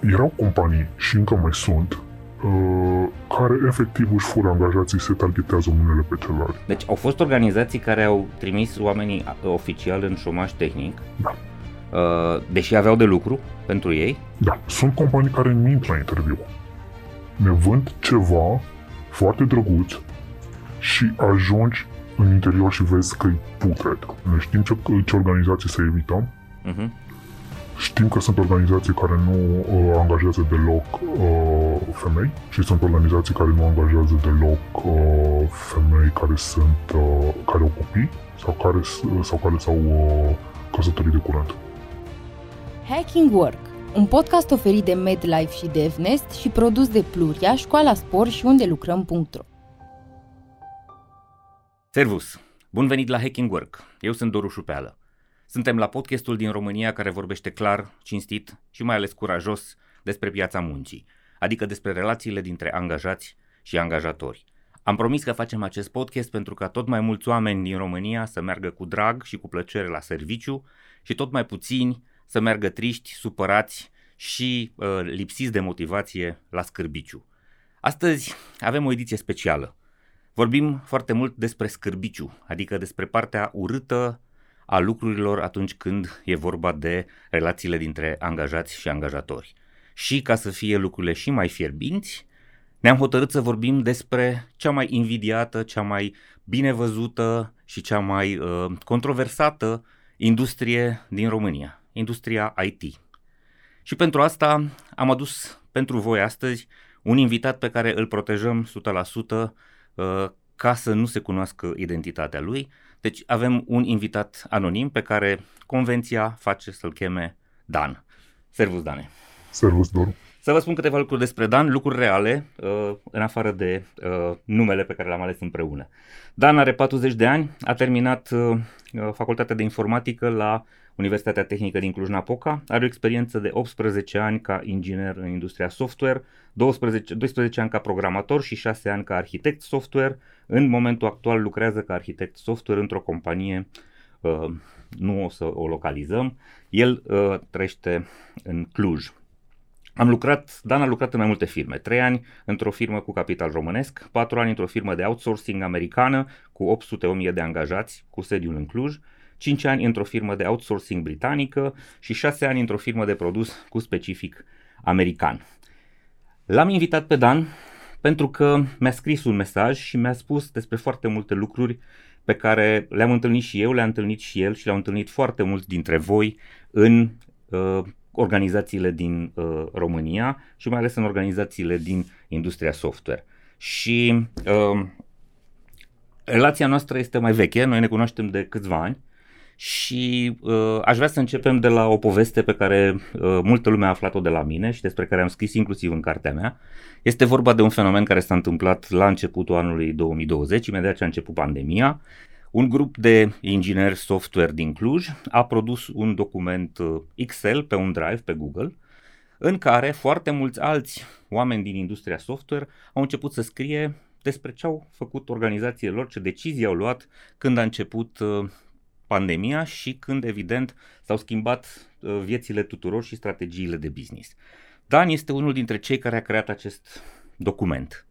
erau companii și încă mai sunt uh, care efectiv își fură angajații se targetează unele pe celălalt. Deci au fost organizații care au trimis oamenii uh, oficial în șomaj tehnic, Da. uh, deși aveau de lucru pentru ei. Da, sunt companii care mint la interviu. Ne vând ceva foarte drăguț și ajungi în interior și vezi că e putred. Noi știm ce, ce organizații să evităm, Uh-huh. Știm că sunt organizații care nu uh, angajează deloc uh, femei și sunt organizații care nu angajează deloc uh, femei care sunt uh, care au copii sau care, s- sau care s-au uh, căsătorit de curând. Hacking Work, un podcast oferit de MedLife și DevNest și produs de Pluria, Școala Spor și unde lucrăm.ro. Servus! Bun venit la Hacking Work. Eu sunt Doru Șupeală. Suntem la podcastul din România care vorbește clar, cinstit și mai ales curajos despre piața muncii, adică despre relațiile dintre angajați și angajatori. Am promis că facem acest podcast pentru ca tot mai mulți oameni din România să meargă cu drag și cu plăcere la serviciu și tot mai puțini să meargă triști, supărați și uh, lipsiți de motivație la scârbiciu. Astăzi avem o ediție specială. Vorbim foarte mult despre scârbiciu, adică despre partea urâtă a lucrurilor atunci când e vorba de relațiile dintre angajați și angajatori. Și ca să fie lucrurile și mai fierbinți, ne-am hotărât să vorbim despre cea mai invidiată, cea mai bine văzută și cea mai uh, controversată industrie din România, industria IT. Și pentru asta am adus pentru voi astăzi un invitat pe care îl protejăm 100% uh, ca să nu se cunoască identitatea lui. Deci avem un invitat anonim pe care convenția face să-l cheme Dan. Servus, Dane! Servus, Doru. Să vă spun câteva lucruri despre Dan, lucruri reale, uh, în afară de uh, numele pe care l-am ales împreună. Dan are 40 de ani, a terminat uh, facultatea de informatică la Universitatea Tehnică din Cluj-Napoca, are o experiență de 18 ani ca inginer în industria software, 12, 12 ani ca programator și 6 ani ca arhitect software. În momentul actual lucrează ca arhitect software într-o companie, uh, nu o să o localizăm. El uh, trăiește în Cluj. Am lucrat, Dan a lucrat în mai multe firme. Trei ani într-o firmă cu capital românesc, patru ani într-o firmă de outsourcing americană cu 800.000 de angajați cu sediul în Cluj, 5 ani într-o firmă de outsourcing britanică și 6 ani într-o firmă de produs cu specific american. L-am invitat pe Dan pentru că mi-a scris un mesaj și mi-a spus despre foarte multe lucruri pe care le-am întâlnit și eu, le-a întâlnit și el și le-au întâlnit foarte mulți dintre voi în uh, organizațiile din uh, România și mai ales în organizațiile din industria software. Și uh, relația noastră este mai veche, noi ne cunoaștem de câțiva ani și uh, aș vrea să începem de la o poveste pe care uh, multă lume a aflat-o de la mine și despre care am scris inclusiv în cartea mea. Este vorba de un fenomen care s-a întâmplat la începutul anului 2020, imediat ce a început pandemia. Un grup de ingineri software din Cluj a produs un document uh, Excel pe un drive pe Google în care foarte mulți alți oameni din industria software au început să scrie despre ce au făcut organizațiile lor, ce decizii au luat când a început uh, pandemia și când, evident, s-au schimbat uh, viețile tuturor și strategiile de business. Dan este unul dintre cei care a creat acest document.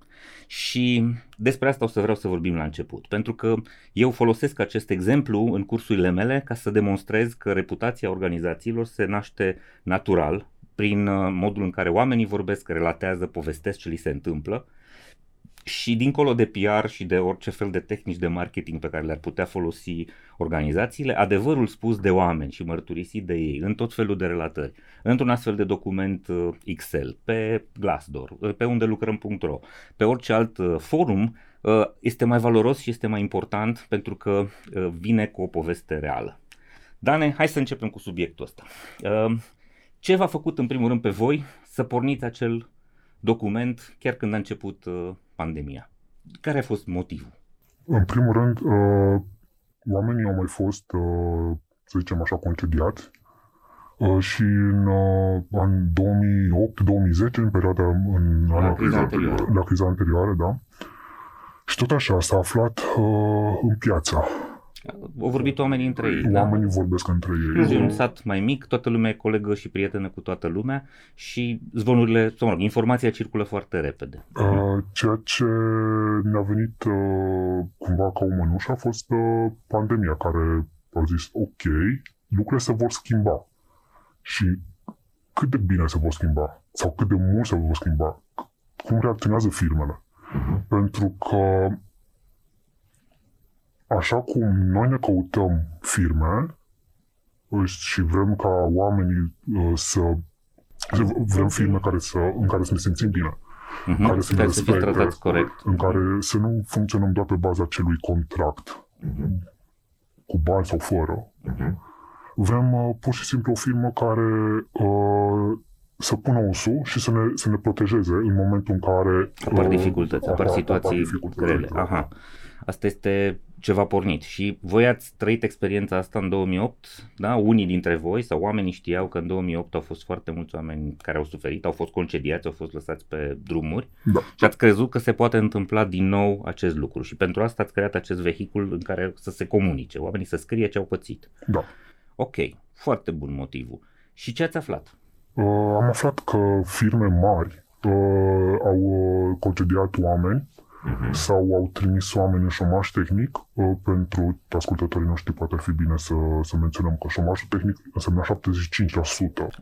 Și despre asta o să vreau să vorbim la început, pentru că eu folosesc acest exemplu în cursurile mele ca să demonstrez că reputația organizațiilor se naște natural prin uh, modul în care oamenii vorbesc, relatează, povestesc ce li se întâmplă și dincolo de PR și de orice fel de tehnici de marketing pe care le-ar putea folosi organizațiile, adevărul spus de oameni și mărturisit de ei în tot felul de relatări, într-un astfel de document uh, Excel, pe Glassdoor, uh, pe unde lucrăm.ro, pe orice alt uh, forum, este mai valoros și este mai important pentru că vine cu o poveste reală. Dane, hai să începem cu subiectul ăsta. Ce v-a făcut în primul rând pe voi să porniți acel document chiar când a început pandemia? Care a fost motivul? În primul rând, uh, oamenii au mai fost, uh, să zicem așa, concediați uh, și în uh, an 2008-2010, în perioada, în La anul- criza anterioară. la criza anterioară, da. Și tot așa s-a aflat uh, în piață. Au vorbit oamenii între ei. da? Oamenii vorbesc între ei. E un sat mai mic, toată lumea e colegă și prietenă cu toată lumea și zvonurile, sau mă rog, informația circulă foarte repede. Uh, ceea ce ne-a venit uh, cumva ca o mănușă a fost uh, pandemia care a zis ok, lucrurile se vor schimba. Și cât de bine se vor schimba? Sau cât de mult se vor schimba? Cum reacționează firmele? Pentru că așa cum noi ne căutăm firme uh, și vrem ca oamenii uh, să vrem firme care să, în care să ne simțim bine, Mhm. care să ne Care să fie respecte, tratați corect. în care să nu funcționăm doar pe baza acelui contract, cu bani sau fără. Vrem uh, pur și simplu o firmă care uh, să pună osul și să ne, să ne protejeze în momentul în care Apar uh, dificultăți, apar situații dificultăți, grele. exact. Aha. Asta este ceva pornit. Și voi ați trăit experiența asta în 2008, da? Unii dintre voi sau oamenii știau că în 2008 au fost foarte mulți oameni care au suferit, au fost concediați, au fost lăsați pe drumuri Da. și ați crezut că se poate întâmpla din nou acest lucru și pentru asta ați creat acest vehicul în care să se comunice, oamenii să scrie ce au pățit. Da. Ok, foarte bun motivul. Și ce ați aflat? Uh, am aflat că firme mari uh, au uh, concediat oameni sau au trimis oameni în șomaș tehnic. Uh, pentru ascultătorii noștri poate ar fi bine să, să menționăm că șomașul tehnic însemna 75%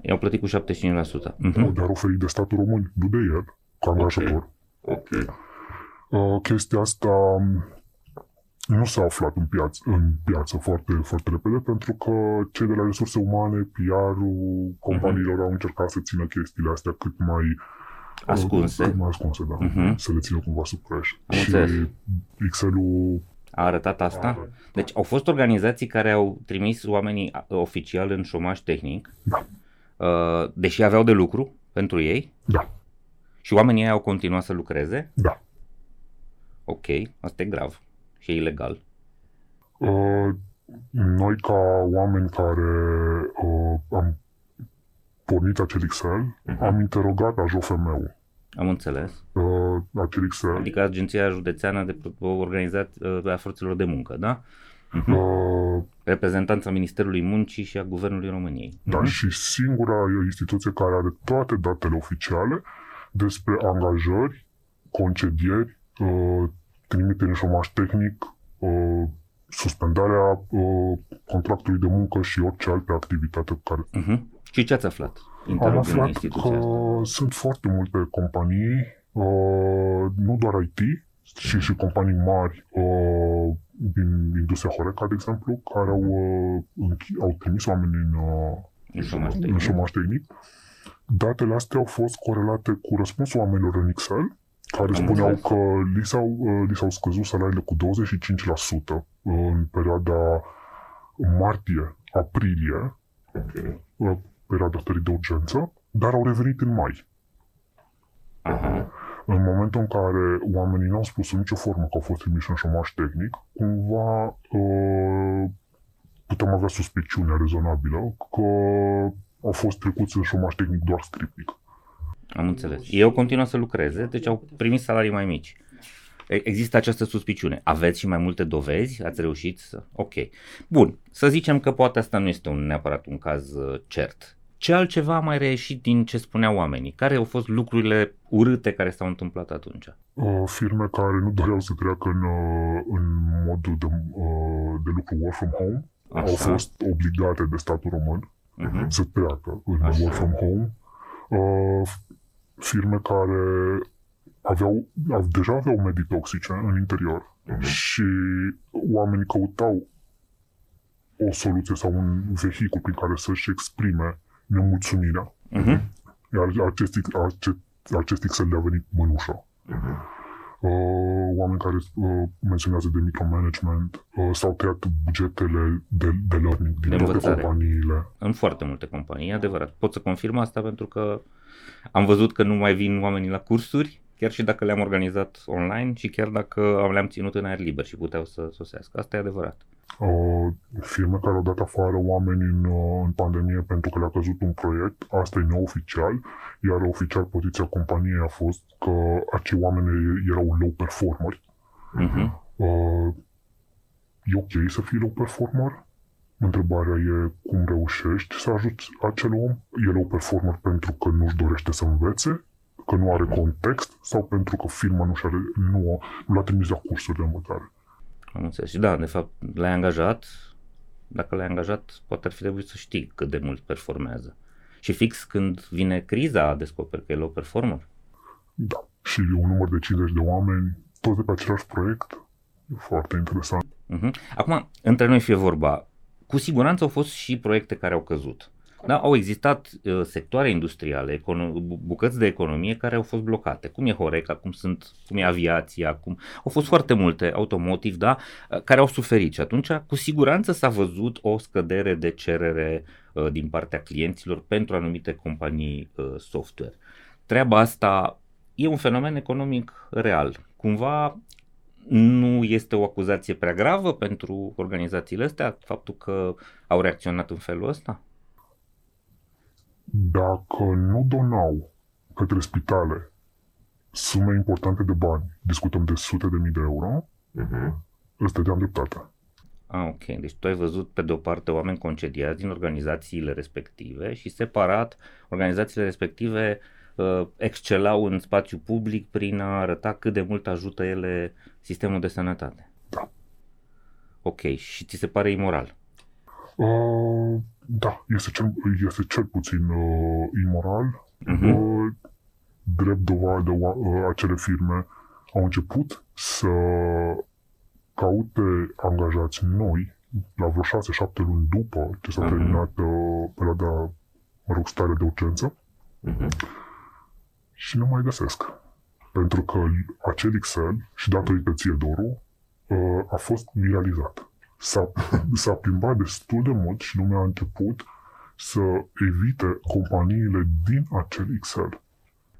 I-au plătit cu 75%. Mhm. de ar oferit de statul român, nu de el, ca angajator. Ok. Uh, chestia asta um, nu s-a aflat în piață, în piață foarte, foarte repede pentru că cei de la resurse umane, PR-ul companiilor au încercat să țină chestiile astea cât mai Ascunse. Cât mai ascunse, da. Mhm. Să le țină cumva sub preș. Am Și înțeles. Excel-ul A arătat asta? Deci au fost organizații care au trimis oamenii a- oficial în șomaj tehnic, Da. uh, deși aveau de lucru pentru ei Da, și oamenii ei au continuat să lucreze. da. Ok, asta e grav și e ilegal. Uh, noi ca oameni care uh, am pornit acel Excel, am interogat AJOFM-ul. Am înțeles. Uh, acel Excel Adică Agenția Județeană de Pro- Organizat uh, a Forțelor de Muncă, da? uh, Reprezentanța Ministerului Muncii și a Guvernului României. Da, și singura instituție care are toate datele oficiale despre angajări, concedieri, uh, trimitere în șomaș tehnic, uh, suspendarea uh, contractului de muncă și orice altă activitate pe care Mhm. Și ce ați aflat? am Interogând aflat instituția că asta. sunt foarte multe companii, uh, nu doar IT, și, și companii mari uh, din industria Horeca, de exemplu, care au, uh, închi- au trimis oameni în, uh, În șomaj în tehnic. șomaj tehnic. Datele astea au fost corelate cu răspunsul oamenilor în Excel, care Am spuneau înțeles. că li s-au, uh, li s-au scăzut salariile cu 25% în perioada martie-aprilie, uh, perioada stării de urgență, dar au revenit în mai. Aha. În momentul în care oamenii n-au spus în nicio formă că au fost trimiși în șomaș tehnic, cumva uh, putem avea suspiciunea rezonabilă că au fost trecuți în șomaș tehnic doar scriptic. Am înțeles. Ei au continuat să lucreze, deci au primit salarii mai mici. E- Există această suspiciune. Aveți și mai multe dovezi? Ați reușit să... Ok. Bun. Să zicem că poate asta nu este un, neapărat un caz uh, cert. Ce altceva a mai reieșit din ce spuneau oamenii? Care au fost lucrurile urâte care s-au întâmplat atunci? Uh, firme care nu doreau să treacă în, uh, în modul de, uh, de lucru work from home Așa. au fost obligate de statul român Mhm. să treacă în Așa. work from home. Uh, firme care aveau, au, deja aveau medii toxice în interior și oamenii căutau o soluție sau un vehicul prin care să-și exprime nemulțumirea. Mhm. Iar acest, acest, acest Excel le-a venit mănușă. Uh, oameni care uh, menționează de micromanagement uh, s-au tăiat bugetele de, de learning din De toate învățare. companiile. În foarte multe companii, e adevărat. Pot să confirm asta pentru că am văzut că nu mai vin oamenii la cursuri, chiar și dacă le-am organizat online și chiar dacă le-am ținut în aer liber și puteau să sosească. Asta e adevărat. Uh, firme care au dat afară oameni în, uh, în pandemie pentru că le-a căzut un proiect, asta e neoficial, iar oficial poziția companiei a fost că acei oameni erau low performeri. Mhm. Uh, e ok să fii low performer? Întrebarea e cum reușești să ajuți acel om? E low performer pentru că nu-și dorește să învețe? Că nu are context? Sau pentru că firma nu, are, nu, nu l-a trimis la cursuri de învățare? Am înțeles. Și da, de fapt, l-ai angajat, dacă l-ai angajat, poate ar fi trebuit să știi cât de mult performează. Și fix când vine criza, descoperi că e low performer. Da. Și un număr de 50 de oameni, toți de pe același proiect, e foarte interesant. Uh-huh. Acum, între noi fie vorba, cu siguranță au fost și proiecte care au căzut. Da, au existat uh, sectoare industriale, econo- bucăți de economie care au fost blocate, cum e Horeca, cum, sunt, cum e aviația, cum au fost foarte multe, automotiv, da, uh, care au suferit și atunci cu siguranță s-a văzut o scădere de cerere uh, din partea clienților pentru anumite companii uh, software. Treaba asta e un fenomen economic real. Cumva nu este o acuzație prea gravă pentru organizațiile astea, faptul că au reacționat în felul ăsta? Dacă nu donau către spitale sume importante de bani, discutăm de sute de mii de euro, uh-huh. îți dădeam dreptate. Ah, ok. Deci tu ai văzut pe de o parte oameni concediați din organizațiile respective și separat organizațiile respective uh, excelau în spațiu public prin a arăta cât de mult ajută ele sistemul de sănătate. Da. Ok. Și ți se pare imoral? Uh, da, este cel, este cel puțin uh, imoral. Uh-huh. Uh, drept dovadă, uh, acele firme au început să caute angajați noi la vreo 6-7 luni după ce s-a uh-huh. terminat uh, perioada, mă rog, stare de urgență uh-huh. Și nu mai găsesc. Pentru că acel Excel și datorită ție, Doru, uh, a fost viralizat s-a, s-a plimbat destul de mult și lumea a început să evite companiile din acel Excel.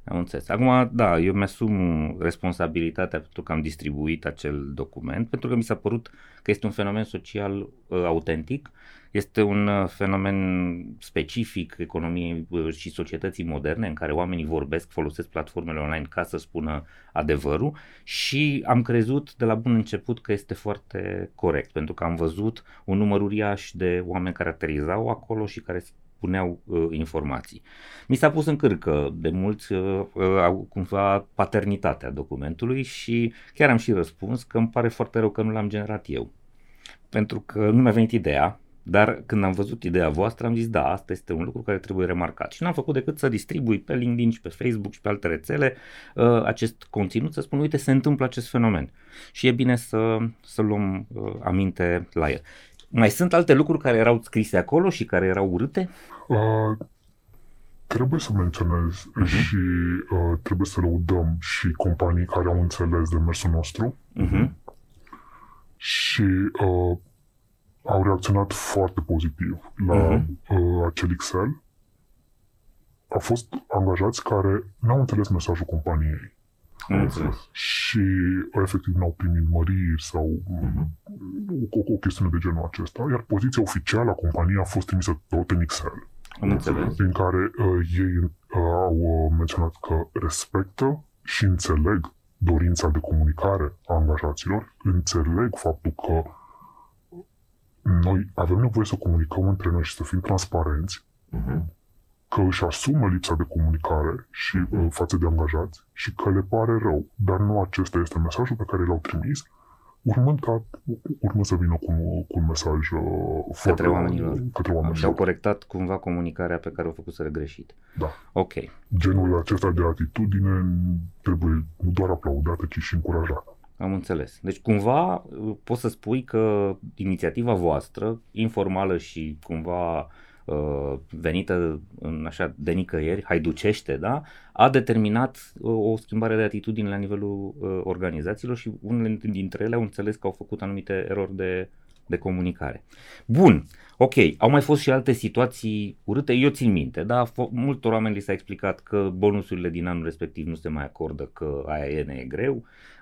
Am înțeles. Acum, da, eu mi-asum responsabilitatea pentru că am distribuit acel document, pentru că mi s-a părut că este un fenomen social uh, autentic, este un uh, fenomen specific economiei uh, și societății moderne în care oamenii vorbesc, folosesc platformele online ca să spună adevărul și am crezut de la bun început că este foarte corect, pentru că am văzut un număr uriaș de oameni care aterizau acolo și care puneau uh, informații. Mi s-a pus în cârcă de mulți uh, uh, au cumva paternitatea documentului și chiar am și răspuns că îmi pare foarte rău că nu l-am generat eu. Pentru că nu mi-a venit ideea, dar când am văzut ideea voastră am zis da, asta este un lucru care trebuie remarcat și n-am făcut decât să distribui pe LinkedIn și pe Facebook și pe alte rețele uh, acest conținut, să spun uite se întâmplă acest fenomen și e bine să, să luăm uh, aminte la el. Mai sunt alte lucruri care erau scrise acolo și care erau urâte? Uh, trebuie să menționez uh-huh. și uh, trebuie să lăudăm și companii care au înțeles de mersul nostru uh-huh. și uh, au reacționat foarte pozitiv la uh-huh. uh, acel Excel. Au fost angajați care n-au înțeles mesajul companiei. Înțeles. Și efectiv n-au primit măriri sau uh-huh. o, o chestiune de genul acesta, iar poziția oficială a companiei a fost trimisă tot în Excel. Am înțeles. Din care uh, ei uh, au uh, menționat că respectă și înțeleg dorința de comunicare a angajaților, înțeleg faptul că noi avem nevoie să comunicăm între noi și să fim transparenți, uh-huh că își asumă lipsa de comunicare și uh, față de angajați și că le pare rău. Dar nu acesta este mesajul pe care l-au trimis, urmând, ca, urmând să vină cu, cu un mesaj uh, către oamenilor. Către oamenilor. Și au corectat cumva comunicarea pe care au făcut să greșit. Da. Ok. Genul acesta de atitudine trebuie nu doar aplaudată, ci și încurajată. Am înțeles. Deci cumva uh, poți să spui că inițiativa voastră, informală și cumva Uh, venită în așa de nicăieri, haiducește, da, a determinat uh, o schimbare de atitudine la nivelul uh, organizațiilor și unele dintre ele au înțeles că au făcut anumite erori de, de comunicare. Bun, ok, au mai fost și alte situații urâte, eu țin minte, da, F- multor oameni li s-a explicat că bonusurile din anul respectiv nu se mai acordă, că aia e, ne e greu, Uh,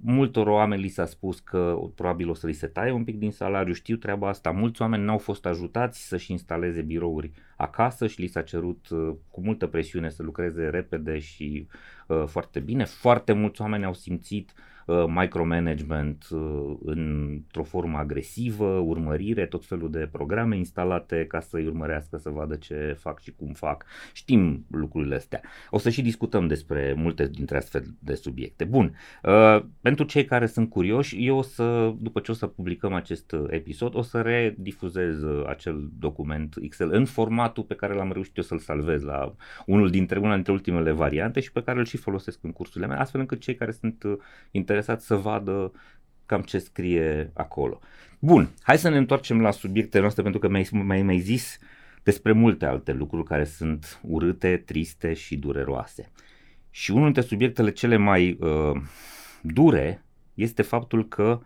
multor oameni li s-a spus că probabil o să li se taie un pic din salariu, știu treaba asta. Mulți oameni n-au fost ajutați să-și instaleze birouri acasă și li s-a cerut uh, cu multă presiune să lucreze repede și uh, foarte bine. Foarte mulți oameni au simțit uh, Uh, micromanagement uh, într-o formă agresivă, urmărire, tot felul de programe instalate ca să-i urmărească să vadă ce fac și cum fac. Știm lucrurile astea. O să și discutăm despre multe dintre astfel de subiecte. Bun, uh, pentru cei care sunt curioși, eu o să, după ce o să publicăm acest episod, o să redifuzez acel document Excel în formatul pe care l-am reușit eu să-l salvez la unul dintre, una dintre ultimele variante și pe care îl și folosesc în cursurile mele, astfel încât cei care sunt interesați interesat să vadă cam ce scrie acolo. Bun, hai să ne întoarcem la subiectele noastre pentru că mi-ai, mi-ai mai zis despre multe alte lucruri care sunt urâte, triste și dureroase. Și unul dintre subiectele cele mai uh, dure este faptul că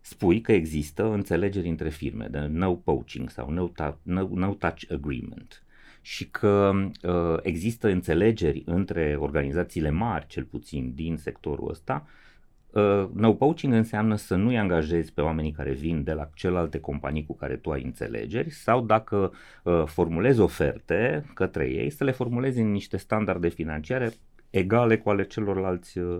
spui că există înțelegeri între firme de no poaching sau no, ta- no, no touch agreement și că uh, există înțelegeri între organizațiile mari, cel puțin din sectorul ăsta, Uh, no poaching înseamnă să nu-i angajezi pe oamenii care vin de la celelalte companii cu care tu ai înțelegeri sau dacă uh, formulezi oferte către ei, să le formulezi în niște standarde financiare egale cu ale celorlalți uh,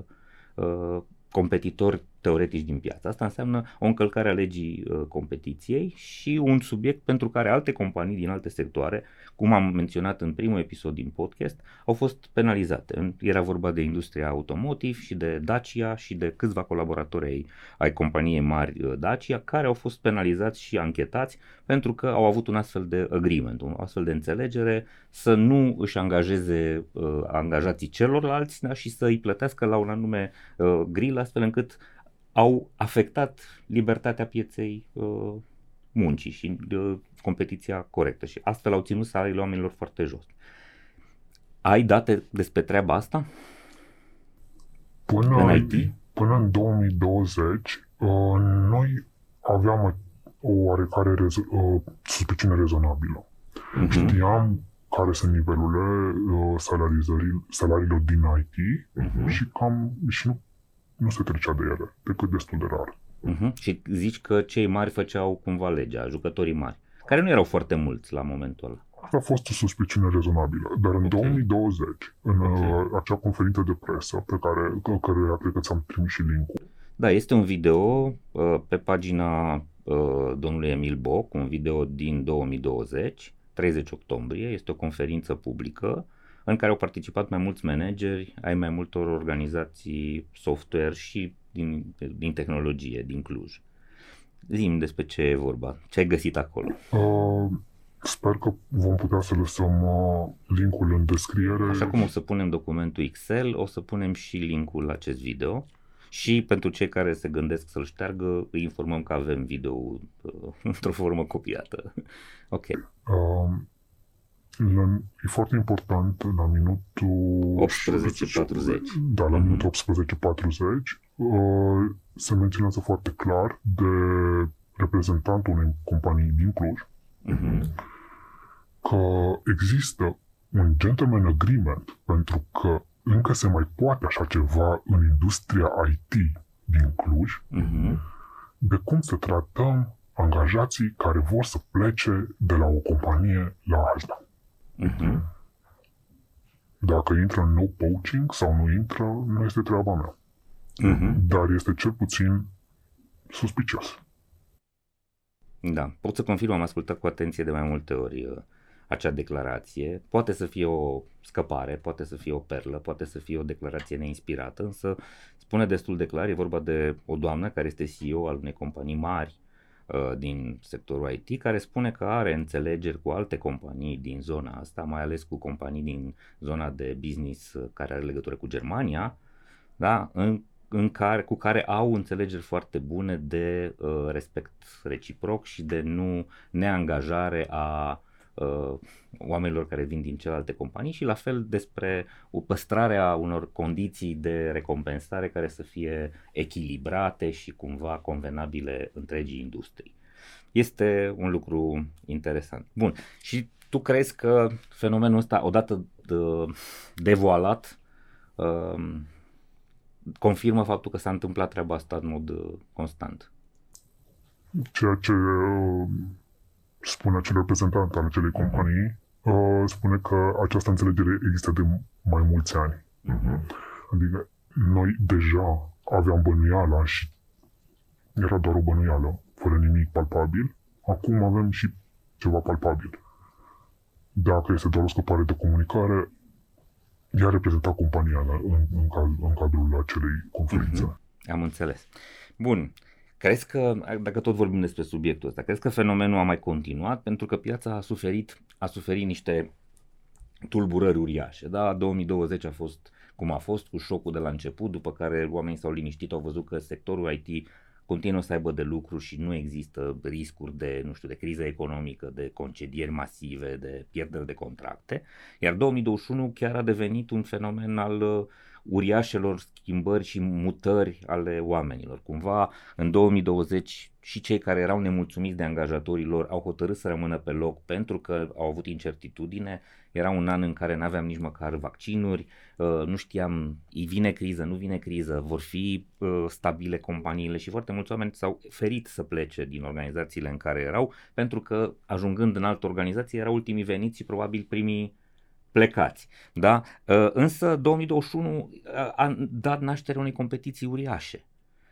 uh competitori teoretici din piață. Asta înseamnă o încălcare a legii uh, competiției și un subiect pentru care alte companii din alte sectoare, cum am menționat în primul episod din podcast, au fost penalizate. Era vorba de industria automotive și de Dacia și de câțiva colaboratori ai, ai companiei mari uh, Dacia care au fost penalizați și anchetați pentru că au avut un astfel de agreement, un astfel de înțelegere să nu își angajeze uh, angajații celorlalți da, și să îi plătească la un anume uh, grill astfel încât au afectat libertatea pieței uh, muncii și uh, competiția corectă și astfel au ținut salariile oamenilor foarte jos. Ai date despre treaba asta? Până în, IT? Până în 2020, uh, noi aveam o oarecare rezo- uh, suspiciune rezonabilă. Uh-huh. Știam care sunt nivelurile uh, salariilor din IT uh-huh. și cam și nu nu se trecea de ele, decât destul de rar. Uh-huh. Și zici că cei mari făceau cumva legea, jucătorii mari, care nu erau foarte mulți la momentul ăla. A fost o suspiciune rezonabilă, dar în okay. 2020, în okay. Uh, acea conferință de presă pe care, care cred că ți-am trimis și link-ul. Da, este un video uh, pe pagina uh, domnului Emil Boc, un video din 2020, 30 octombrie, este o conferință publică în care au participat mai mulți manageri ai mai multor organizații software și din, din tehnologie, din Cluj. Zim despre ce e vorba, ce ai găsit acolo. Uh, sper că vom putea să lăsăm uh, linkul în descriere. Așa cum o să punem documentul Excel, o să punem și linkul la acest video. Și pentru cei care se gândesc să-l șteargă, îi informăm că avem video uh, într-o formă copiată. ok. Uh, la, e foarte important la minutul 18.40. Da, la mm-hmm. minutul 18.40 uh, se menționează foarte clar de reprezentantul unei companii din Cluj mm-hmm. că există un gentleman agreement pentru că încă se mai poate așa ceva în industria IT din Cluj mm-hmm. de cum să tratăm angajații care vor să plece de la o companie la alta. Uh-huh. Dacă intră în no poaching sau nu intră, nu este treaba mea. Uh-huh. Dar este cel puțin suspicios. Da, pot să confirm, am ascultat cu atenție de mai multe ori uh, acea declarație. Poate să fie o scăpare, poate să fie o perlă, poate să fie o declarație neinspirată, însă spune destul de clar, e vorba de o doamnă care este CEO al unei companii mari Uh, din sectorul IT care spune că are înțelegeri cu alte companii din zona asta, mai ales cu companii din zona de business uh, care are legătură cu Germania, da, în, în care, cu care au înțelegeri foarte bune de uh, respect reciproc și de nu neangajare a uh, oamenilor care vin din celelalte companii și la fel despre păstrarea unor condiții de recompensare care să fie echilibrate și cumva convenabile întregii industrii. Este un lucru interesant. Bun, și tu crezi că fenomenul ăsta, odată devoalat, uh, confirmă faptul că s-a întâmplat treaba asta în mod uh, constant? Ceea ce uh, spune acel reprezentant al acelei companii uh, spune că această înțelegere există de mai mulți ani. Mhm. Adică noi deja aveam bănuiala și era doar o bănuială, fără nimic palpabil. Acum avem și ceva palpabil. Dacă este doar o scăpare de comunicare, ea reprezenta compania în, în, în, cad- în cadrul acelei conferințe. Mhm. Am înțeles. Bun. Crezi că, dacă tot vorbim despre subiectul ăsta, crezi că fenomenul a mai continuat? Pentru că piața a suferit, a suferit niște tulburări uriașe. Da, 2020 a fost cum a fost, cu șocul de la început, după care oamenii s-au liniștit, au văzut că sectorul IT continuă să aibă de lucru și nu există riscuri de, nu știu, de criză economică, de concedieri masive, de pierderi de contracte. Iar 2021 chiar a devenit un fenomen al uh, uriașelor schimbări și mutări ale oamenilor. Cumva în 2020 și cei care erau nemulțumiți de angajatorii lor au hotărât să rămână pe loc pentru că au avut incertitudine. Era un an în care nu aveam nici măcar vaccinuri, uh, nu știam, îi vine criză, nu vine criză, vor fi uh, stabile companiile și foarte mulți oameni s-au ferit să plece din organizațiile în care erau pentru că ajungând în altă organizație erau ultimii veniți și probabil primii plecați. Da? Uh, Însă 2021 a- a dat naștere unei competiții uriașe.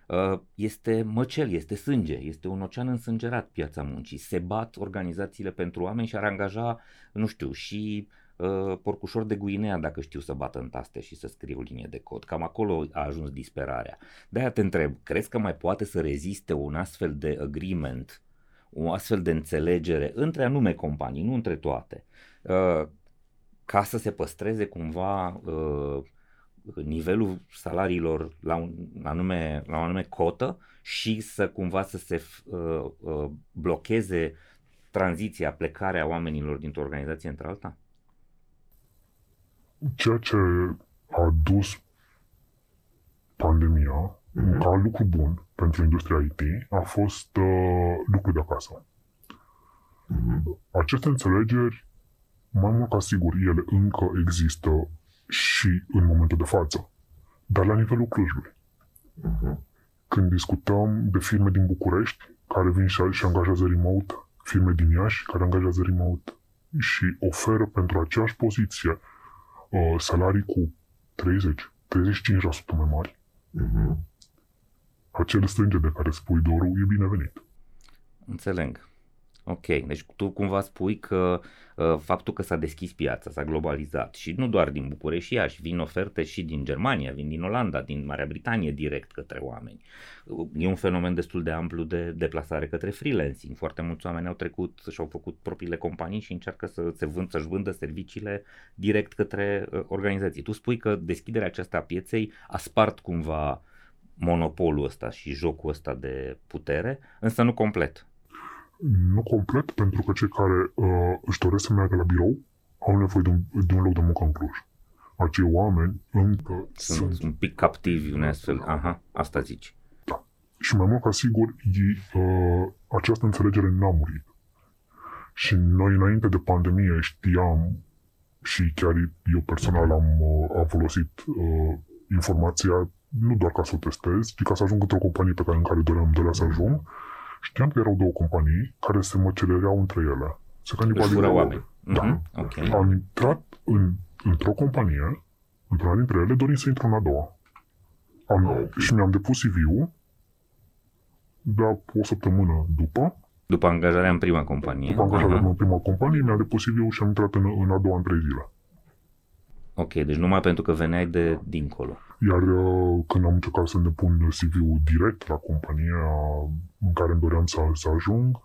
Uh, Este măcel, este sânge, este un ocean însângerat piața muncii. Se bat organizațiile pentru oameni și ar angaja, nu știu, și uh, porcușor de Guinea dacă știu să bată în taste și să scrie o linie de cod. Cam acolo a ajuns disperarea. De-aia te întreb, crezi că mai poate să reziste un astfel de agreement, o astfel de înțelegere între anume companii, nu între toate, uh, ca să se păstreze cumva uh, nivelul salariilor la, un anume, la o anume cotă și să cumva să se uh, uh, blocheze tranziția, plecarea oamenilor dintr-o organizație într alta? Ceea ce a dus pandemia Mhm. ca lucru bun pentru industria IT a fost uh, lucru de acasă. Mhm. Aceste înțelegeri, mai mult ca sigur, ele încă există și în momentul de față, dar la nivelul Clujului. Mhm. Când discutăm de firme din București care vin și, și angajează remote, firme din Iași care angajează remote și oferă pentru aceeași poziție uh, salarii cu 30-35% mai mari, Mhm. acel strânge de care spui dorul e binevenit. Înțeleg. Ok, deci tu cumva spui că uh, faptul că s-a deschis piața, s-a globalizat și nu doar din București și Iași, vin oferte și din Germania, vin din Olanda, din Marea Britanie direct către oameni. Uh, E un fenomen destul de amplu de deplasare către freelancing. Foarte mulți oameni au trecut și-au făcut propriile companii și încearcă să se vând, să-și vândă serviciile direct către uh, organizații. Tu spui că deschiderea aceasta a pieței a spart cumva monopolul ăsta și jocul ăsta de putere, însă nu complet. Nu complet, pentru că cei care uh, își doresc să meargă la birou au nevoie de un, de un loc de muncă în Cluj. Acei oameni încă Sunt, sunt, sunt un pic captivi unei astfel. Aha, asta zici. și mai mult ca sigur, ei, uh, această înțelegere n-a murit. Și noi înainte de pandemie știam și chiar eu personal am, uh, am folosit uh, informația nu doar ca să o testez, ci ca să ajung într-o companie pe care, în care doream, doream să ajung. Știam că erau două companii care se măcelereau între ele. Se Își fură canibalizau. oameni. Da. Mhm, Ok. Am intrat în, într-o companie, într-una dintre ele, dorind să intru în a doua. Am, Ah, ok. Și mi-am depus CV-ul, dar o săptămână după, După angajarea în prima companie. după angajarea Aha. în prima companie, mi-am depus CV-ul și am intrat în, în a doua în trei zile. Ok, deci numai pentru că veneai de dincolo. Iar uh, când am încercat să-mi depun CV-ul direct la compania în care îmi doream să, să ajung,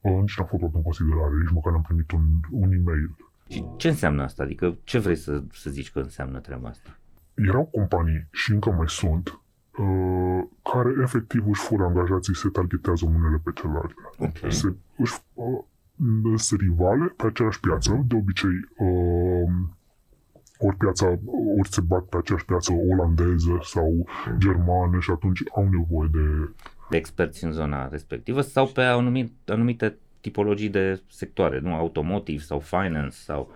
uh, nici n-am fost luat în considerare, nici măcar n-am primit un, un e-mail. Și ce înseamnă asta? Adică ce vrei să, să zici că înseamnă treaba asta? erau companii și încă mai sunt uh, care efectiv își fură angajații și se targetează unele pe celelalte. Ok. Se, își, uh, sunt rivale pe aceeași piață, de obicei uh, ori piața, ori se bat pe aceeași piață olandeză sau germană și atunci au nevoie de... De experți în zona respectivă sau pe anumit, anumite tipologii de sectoare, nu? Automotive sau finance sau...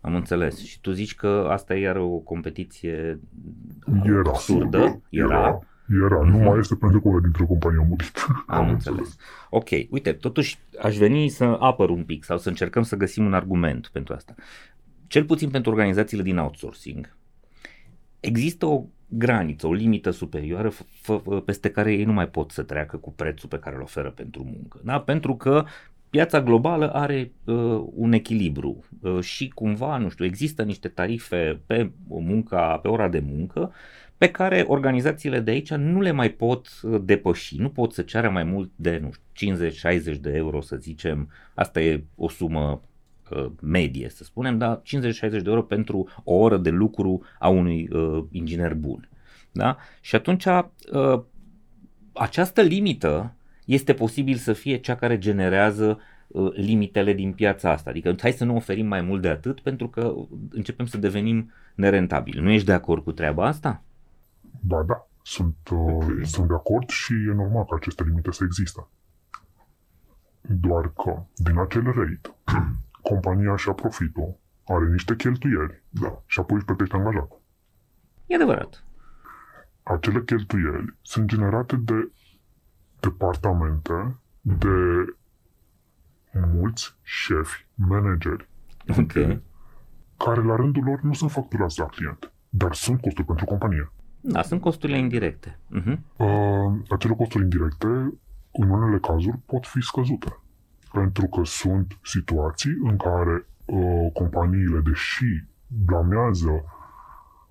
Am înțeles. Și tu zici că asta e iar o competiție Era. absurdă? Era. Era. Era, Mhm. nu mai este pentru că una dintre companii a murit. Am înțeles. Ok, uite, totuși aș veni să apăr un pic sau să încercăm să găsim un argument pentru asta. Cel puțin pentru organizațiile din outsourcing, există o graniță, o limită superioară f- f- peste care ei nu mai pot să treacă cu prețul pe care îl oferă pentru muncă. Da? Pentru că piața globală are uh, un echilibru uh, și cumva, nu știu, există niște tarife pe munca, pe ora de muncă pe care organizațiile de aici nu le mai pot uh, depăși, nu pot să ceară mai mult de, nu știu, 50-60 de euro, să zicem, asta e o sumă uh, medie, să spunem, dar 50-60 de euro pentru o oră de lucru a unui uh, inginer bun. Da? Și atunci uh, această limită este posibil să fie cea care generează uh, limitele din piața asta. Adică hai să nu oferim mai mult de atât pentru că începem să devenim nerentabili. Nu ești de acord cu treaba asta? Ba da, sunt, uh, Ok. sunt de acord și e normal că aceste limite să există. Doar că, din acel rate, compania și-a profitul, are niște cheltuieli Da. și apoi își plătește angajatul. E adevărat. Acele cheltuieli sunt generate de departamente, de mulți șefi, manageri, Ok. care la rândul lor nu sunt facturați la client, dar sunt costuri pentru companie. Da, sunt costurile indirecte. Uh-huh. Uh, acele costuri indirecte, în unele cazuri, pot fi scăzute. Pentru că sunt situații în care uh, companiile, deși blamează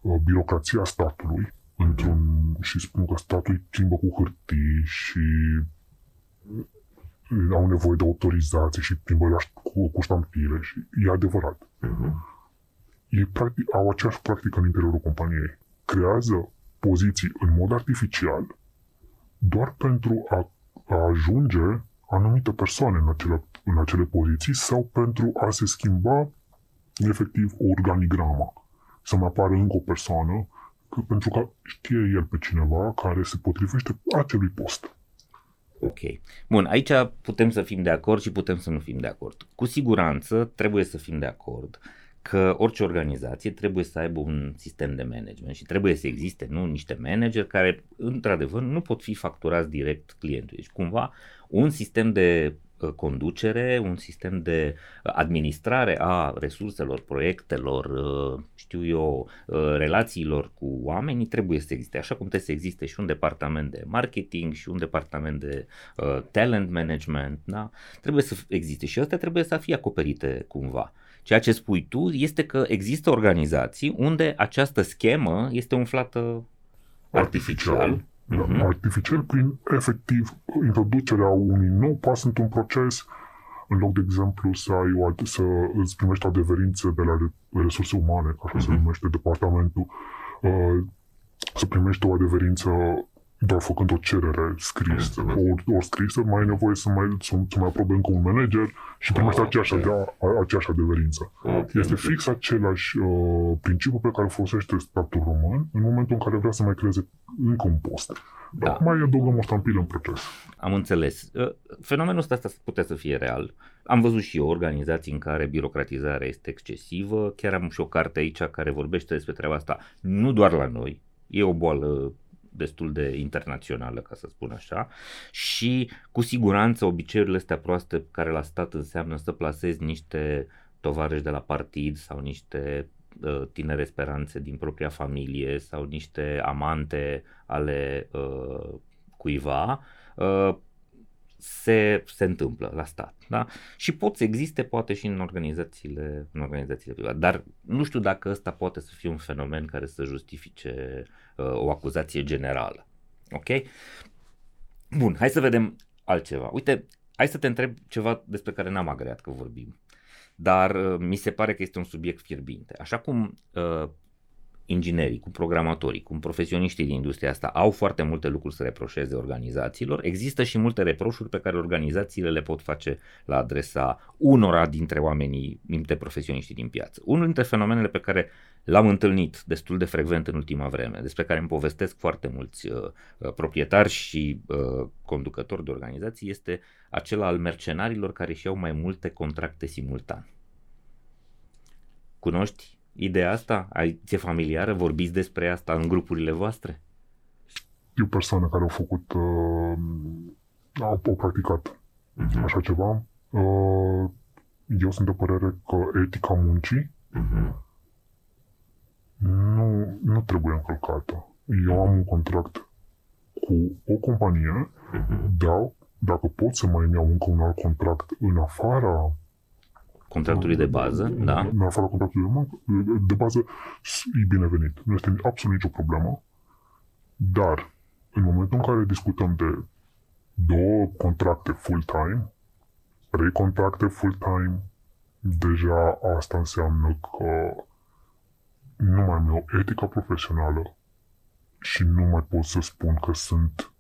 uh, birocrația statului, într-un, și spun că statul îi plimbă cu hârtii și uh, au nevoie de autorizație și plimbă la, cu, cu ștampile și e adevărat. Mhm. Ei practic, au aceeași practică în interiorul companiei. Creează poziții în mod artificial doar pentru a, a ajunge anumite persoane în acele, în acele poziții sau pentru a se schimba efectiv o organigramă. Să mai apară încă o persoană că, pentru că știe el pe cineva care se potrivește acelui post. Ok. Bun, aici putem să fim de acord și putem să nu fim de acord. Cu siguranță trebuie să fim de acord că orice organizație trebuie să aibă un sistem de management și trebuie să existe nu niște manageri care într-adevăr nu pot fi facturați direct clientului. Deci cumva un sistem de uh, conducere, un sistem de uh, administrare a resurselor, proiectelor, uh, știu eu, uh, relațiilor cu oamenii trebuie să existe, așa cum trebuie să existe și un departament de marketing și un departament de uh, talent management, da? trebuie să existe și astea trebuie să fie acoperite cumva. Ceea ce spui tu este că există organizații unde această schemă este umflată artificial. Da, Mhm. Artificial prin efectiv introducerea unui nou pas într-un proces în loc de exemplu să ai o, ad- să îți primești o adeverință de la re- resurse umane, ca așa se Mhm. numește departamentul, uh, să primești o adeverință doar făcând o cerere scrisă, o, o scrisă, mai ai nevoie să mai, să, să mai aprobe încă un manager și primești Ah, aceeași, ok. adea, aceeași adeverință. Ok, Este ok. fix același uh, principiu pe care îl folosește statul român în momentul în care vrea să mai creeze încă un post. Da. Mai adăugăm o ștampilă în proces. Am înțeles. Uh, Fenomenul ăsta ăsta putea să fie real. Am văzut și eu organizații în care birocratizarea este excesivă. Chiar am și o carte aici care vorbește despre treaba asta. Nu doar la noi. E o boală destul de internațională, ca să spun așa, și cu siguranță obiceiurile astea proaste care la stat înseamnă să plasezi niște tovarăși de la partid sau niște uh, tinere speranțe din propria familie sau niște amante ale uh, cuiva, uh, se, se întâmplă la stat. Da? Și pot să existe poate și în organizațiile, în organizațiile private, dar nu știu dacă ăsta poate să fie un fenomen care să justifice uh, o acuzație generală. Ok? Bun, hai să vedem altceva. Uite, hai să te întreb ceva despre care n-am agreat că vorbim, dar uh, mi se pare că este un subiect fierbinte. Așa cum uh, inginerii, cu programatorii, cum profesioniștii din industria asta au foarte multe lucruri să reproșeze organizațiilor, există și multe reproșuri pe care organizațiile le pot face la adresa unora dintre oamenii, dintre profesioniștii din piață. Unul dintre fenomenele pe care l-am întâlnit destul de frecvent în ultima vreme, despre care îmi povestesc foarte mulți uh, uh, proprietari și uh, conducători de organizații, este acela al mercenarilor care își iau mai multe contracte simultan. Cunoști ideea asta? Ai, ți-e familiară? Vorbiți despre asta în grupurile voastre? știu persoane care au făcut, uh, au, au practicat Mhm. așa ceva. Uh, eu sunt de părere că etica muncii Mhm. nu, nu trebuie încălcată. Eu am un contract cu o companie, Mhm. dar dacă pot să mai îmi iau încă un alt contract în afara Contractului de bază, da? În afara contractului de, muncă, de bază, e binevenit. Nu este absolut nicio problemă. Dar, în momentul în care discutăm de două contracte full-time, trei contracte full-time, deja asta înseamnă că nu mai am eu etica profesională și nu mai pot să spun că sunt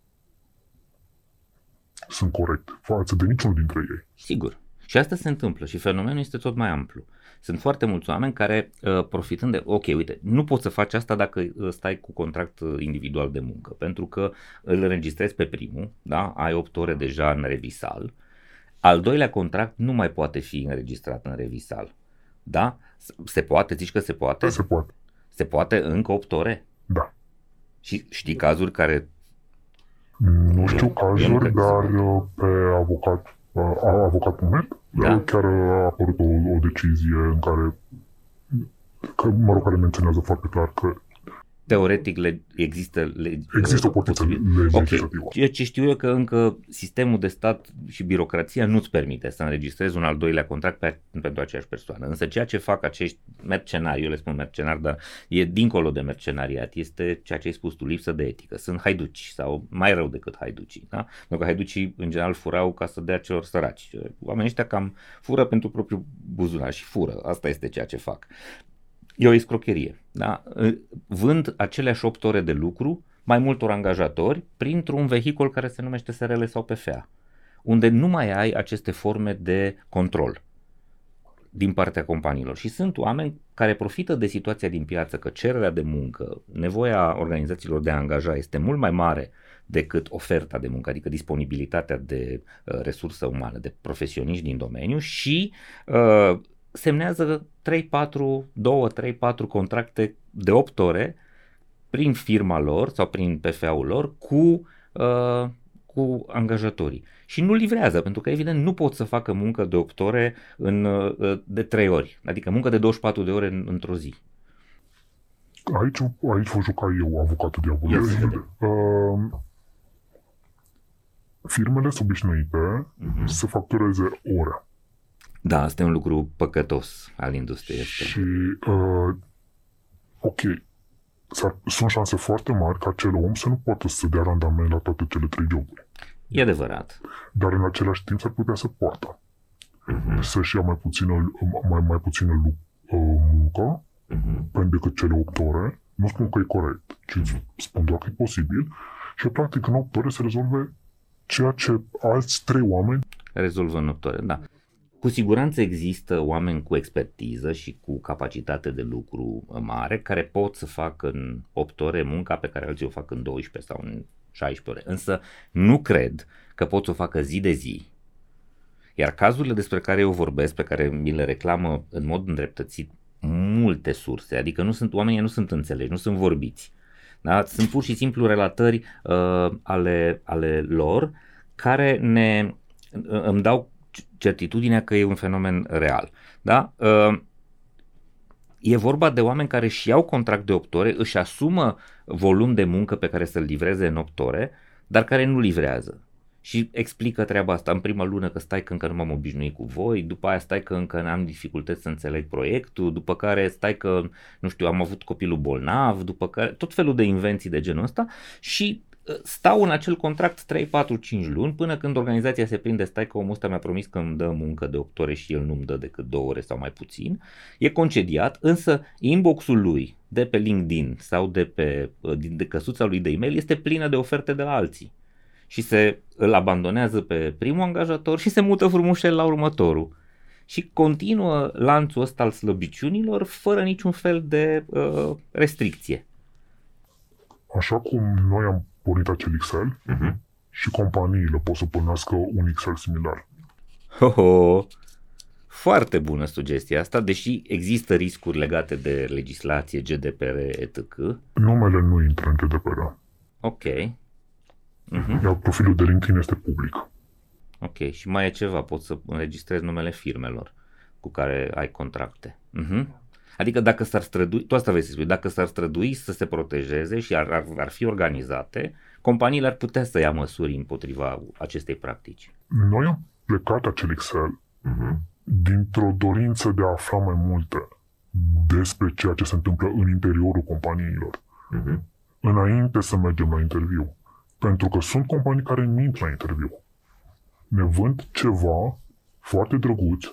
sunt corect față de niciunul dintre ei. Sigur. Și asta se întâmplă și fenomenul este tot mai amplu. Sunt foarte mulți oameni care, uh, profitând de, ok, uite, nu poți să faci asta dacă uh, stai cu contract uh, individual de muncă, pentru că îl înregistrezi pe primul, da? ai 8 ore deja în revisal, al doilea contract nu mai poate fi înregistrat în revisal. Da? Se poate? Zici că se poate? Se poate. Se poate încă 8 ore? Da. Și știi cazuri care Nu știu Eu nu cazuri, cred că se dar poate. uh, pe avocat, uh, avocat.net Da. uh, chiar a apărut o, o decizie în care că, mă rog, care menționează foarte clar că teoretic le, există le, există o uh, portiță posibil- legislativă. Ok, ceea ce știu eu că încă sistemul de stat și birocrația nu-ți permite să înregistrezi un al doilea contract pe, pentru aceeași persoană. Însă ceea ce fac acești mercenari, eu le spun mercenari, dar e dincolo de mercenariat, este ceea ce ai spus tu, lipsă de etică. Sunt haiduci sau mai rău decât haiducii. Da? Pentru că haiducii în general furau ca să dea celor săraci. Oamenii ăștia cam fură pentru propriul buzunar și fură. Asta este ceea ce fac. E o escrocherie. Da? Vând aceleași 8 ore de lucru mai multor angajatori printr-un vehicul care se numește SRL sau PFA, unde nu mai ai aceste forme de control din partea companiilor. Și sunt oameni care profită de situația din piață, că cererea de muncă, nevoia organizațiilor de a angaja este mult mai mare decât oferta de muncă, adică disponibilitatea de uh, resursă umană, de profesioniști din domeniu și uh, semnează 3-4, 2-3-4 contracte de 8 ore prin firma lor sau prin PFA-ul lor cu, uh, cu angajatorii. Și nu livrează, pentru că evident nu pot să facă muncă de 8 ore în, uh, de 3 ori, adică muncă de 24 de ore în, într-o zi. Aici, aici vă juca eu avocatul diavolului. Yes. Uh, firmele sunt obișnuite Mhm. să factureze ore. Da, asta e un lucru păcătos al industriei. Este. Și, uh, ok, s-ar, sunt șanse foarte mari ca acel om să nu poată să dea randament la toate cele trei joburi. E adevărat. Dar în același timp s-ar putea să poată. Mhm. Să-și ia mai puțină, mai, mai puțină lu- uh, muncă Mhm. pentru decât cele 8 ore. Nu spun că e corect, ci spun doar că e posibil. Și practic în 8 ore se rezolve ceea ce alți trei oameni Rezolvă în 8 ore, da. Cu siguranță există oameni cu expertiză și cu capacitate de lucru mare care pot să facă în 8 ore munca pe care alții o fac în 12 sau în 16 ore. Însă nu cred că pot să o facă zi de zi. Iar cazurile despre care eu vorbesc, pe care mi le reclamă în mod îndreptățit multe surse, adică nu sunt oamenii nu sunt înțeleși, nu sunt vorbiți. Da? Sunt pur și simplu relatări uh, ale, ale lor care ne îmi dau certitudinea că e un fenomen real. Da? Uh, E vorba de oameni care și iau contract de 8 ore, își asumă volum de muncă pe care să-l livreze în 8 ore, dar care nu livrează. Și explică treaba asta în prima lună că stai că încă nu m-am obișnuit cu voi, după aia stai că încă am dificultăți să înțeleg proiectul, după care stai că, nu știu, am avut copilul bolnav, după care tot felul de invenții de genul ăsta și stau în acel contract 3, 4, 5 luni până când organizația se prinde, stai că omul ăsta mi-a promis că îmi dă muncă de 8 ore și el nu-mi dă decât 2 ore sau mai puțin, e concediat, însă inbox-ul lui de pe LinkedIn sau de pe de căsuța lui de e-mail este plină de oferte de la alții și se îl abandonează pe primul angajator și se mută frumușel la următorul. Și continuă lanțul ăsta al slăbiciunilor fără niciun fel de uh, restricție. Așa cum noi am pornit acel Excel Mhm. și companiile pot să pornească un Excel similar. Ho, ho. Foarte bună sugestia asta, deși există riscuri legate de legislație, GDPR, etc. Numele nu intră în GDPR. Ok. Mhm. iar profilul de LinkedIn este public. Ok, și mai e ceva, poți să înregistrezi numele firmelor cu care ai contracte. Mhm. Adică dacă s-ar strădui, tu asta vrei să spui, dacă s-ar strădui să se protejeze și ar, ar, ar fi organizate, companiile ar putea să ia măsuri împotriva acestei practici. Noi am plecat acel Excel Mhm. dintr-o dorință de a afla mai multe despre ceea ce se întâmplă în interiorul companiilor, Mhm. înainte să mergem la interviu. Pentru că sunt companii care mint la interviu. Ne vând ceva foarte drăguț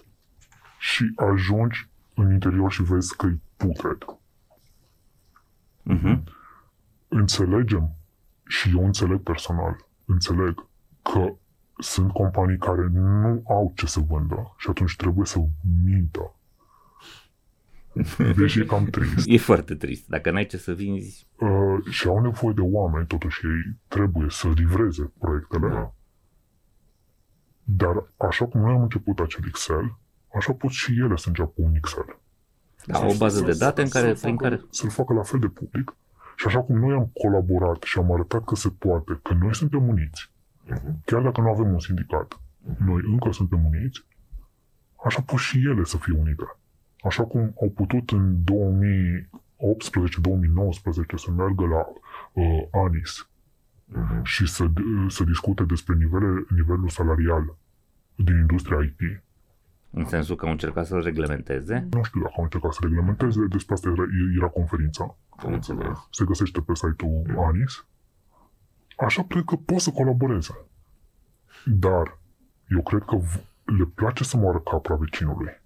și ajungi în interior și vezi că e putred. Mhm. Înțelegem și eu înțeleg personal, înțeleg că sunt companii care nu au ce să vândă și atunci trebuie să mintă. Deși e cam trist. E foarte trist. Dacă n-ai ce să vinzi, Uh, și au nevoie de oameni, totuși ei trebuie să livreze proiectele. Da. Dar așa cum noi am început acel Excel, așa pot și ele să înceapă un Excel. da, o bază de date în care, Să-l prin facă- care... Să-l facă la fel de public. Și așa cum noi am colaborat și am arătat că se poate, că noi suntem uniți, Mhm. chiar dacă nu avem un sindicat, noi încă suntem uniți, așa pot și ele să fie unite. Așa cum au putut în 2018-2019 să meargă la uh, ANIS Mhm. și să, să discute despre nivele, nivelul salarial din industria IT. În sensul că au încercat să-l reglementeze. Nu știu dacă au încercat să reglementeze, despre asta era, era conferința. Am înțeles. Se găsește pe site-ul ANIS. Așa cred că pot să colaboreze. Dar eu cred că v- le place să moară capra vecinului.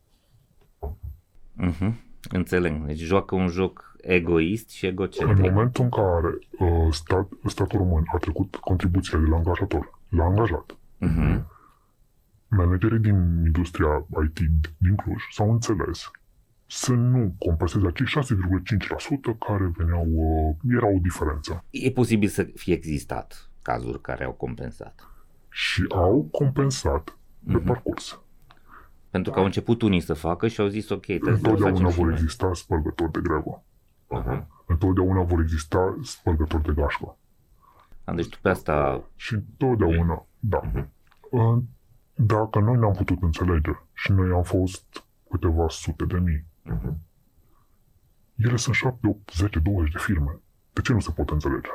Mhm. Înțeleg. Deci joacă un joc egoist și În egocentric. momentul în care uh, stat, statul român a trecut contribuțiile de la angajator la angajat, Mhm. Managerii din industria IT din Cluj s-au înțeles să nu compenseze acei 6,5% care veneau, uh, era o diferență. E posibil să fie existat cazuri care au compensat. Și au compensat pe Mhm. parcurs. Pentru că au început unii să facă și au zis ok, trebuie să Întotdeauna facem și vor noi. exista spărgători de grevă. Aha. Întotdeauna vor exista spărgători de gașcă. A, Deci tu pe asta... Și întotdeauna, da. Mhm. Uh, Dacă noi ne-am putut înțelege și noi am fost câteva sute de mii, Mhm. Mhm. ele sunt 7, 8, 10, 20 de firme. De ce nu se pot înțelege?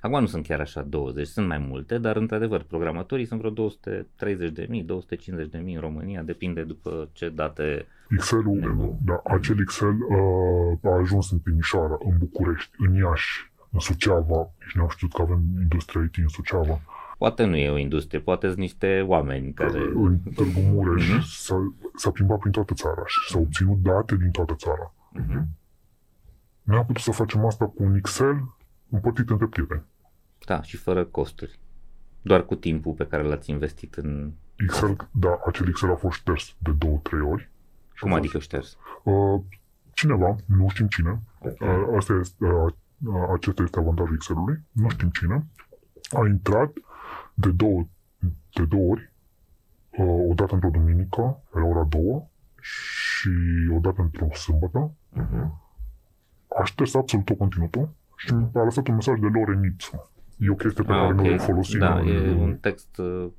Acum nu sunt chiar așa 20, sunt mai multe, dar într-adevăr programatorii sunt vreo 230.000, 250.000 în România, depinde după ce date... Excelul, da, acel Excel uh, a ajuns în Timișoara, în București, în Iași, în Suceava, și n-am știut că avem industria IT în Suceava, Poate nu e o industrie, poate sunt niște oameni care... în Târgu Mureș, Mhm. s-a, s-a plimbat prin toată țara și s-a obținut date din toată țara. Mhm. Noi am putut să facem asta cu un Excel împărțit între prieteni. Da, și fără costuri. Doar cu timpul pe care l-ați investit în... Excel, da, acel Excel a fost șters de două, trei ori. Și Cum a adică șters? Uh, cineva, nu știm cine, Ok. uh, asta este, uh, uh, acesta este avantajul Excel-ului, nu știm cine, a intrat de două, de două ori, uh, o dată într-o duminică, la ora două, și o dată într-o sâmbătă, Mhm. a șters absolut tot conținutul și a lăsat un mesaj de lor ipsum. E o chestie pe Ah, care noi o ok. folosim. Da, în- e un text uh,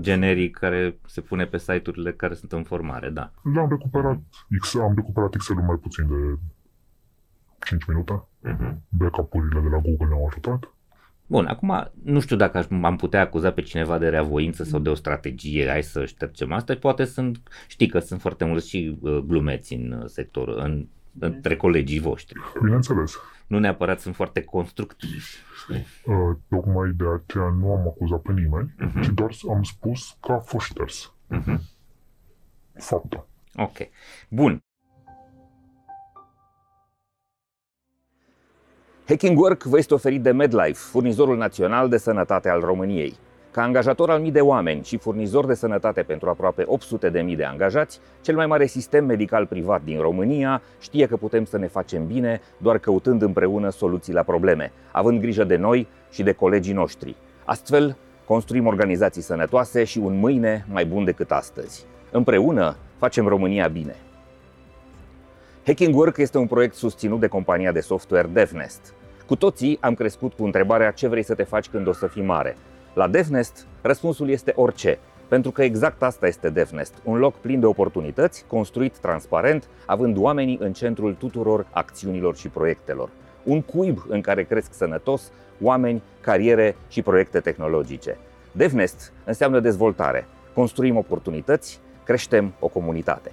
generic care se pune pe site-urile care sunt în formare, da. L-am recuperat, Excel, am recuperat Excel-ul mai puțin de 5 minute. Mhm. Backup-urile de la Google ne-au ajutat. Bun, acum nu știu dacă aș- am putea acuza pe cineva de reavoință sau de o strategie, hai să ștergem asta, poate sunt, știi că sunt foarte mulți și uh, glumeți în uh, sector, în, între colegii voștri. Bineînțeles, Nu neapărat sunt foarte constructivi. uh, tocmai de aceea nu am acuzat pe nimeni, Mhm. ci doar am spus că a fost șters. Mhm. Faptul. Ok. Bun. Hacking Work vă este oferit de MedLife, furnizorul național de sănătate al României. Ca angajator al mii de oameni și furnizor de sănătate pentru aproape 800 de mii de angajați, cel mai mare sistem medical privat din România știe că putem să ne facem bine doar căutând împreună soluții la probleme, având grijă de noi și de colegii noștri. Astfel, construim organizații sănătoase și un mâine mai bun decât astăzi. Împreună facem România bine. Hacking Work este un proiect susținut de compania de software DevNest. Cu toții am crescut cu întrebarea ce vrei să te faci când o să fii mare. La DevNest, răspunsul este orice, pentru că exact asta este DevNest, un loc plin de oportunități, construit transparent, având oamenii în centrul tuturor acțiunilor și proiectelor. Un cuib în care cresc sănătos oameni, cariere și proiecte tehnologice. DevNest înseamnă dezvoltare. Construim oportunități, creștem o comunitate.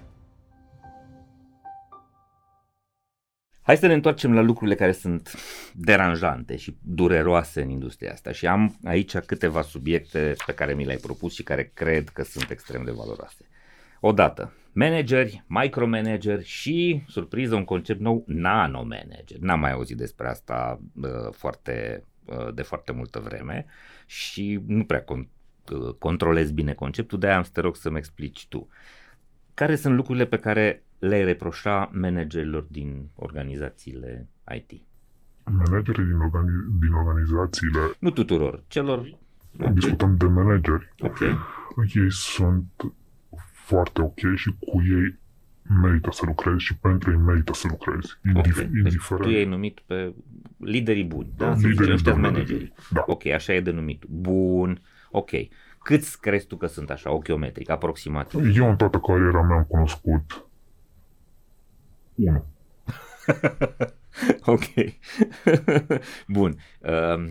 Hai să ne întoarcem la lucrurile care sunt deranjante și dureroase în industria asta și am aici câteva subiecte pe care mi le-ai propus și care cred că sunt extrem de valoroase. Odată, manageri, micromanageri și, surpriză, un concept nou, nanomanager. N-am mai auzit despre asta uh, foarte, uh, de foarte multă vreme și nu prea con- uh, controlez bine conceptul, de-aia am să te rog să-mi explici tu. Care sunt lucrurile pe care le reproșa managerilor din organizațiile IT? Managerii din, organi- din organizațiile, Nu tuturor, celor... discutăm de manageri, Ok. ei sunt foarte ok și cu ei merită să lucrezi și pentru ei merită să lucrezi. Indif- Ok. Deci indiferent. tu i-ai numit pe liderii buni, da? Să Liderii zicem, ăștia buni. manageri. Da. Ok, așa e denumit. Bun, ok. Câți crezi tu că sunt așa, ochiometric, aproximativ? Eu în toată cariera mea am cunoscut unul. ok. Bun. Um,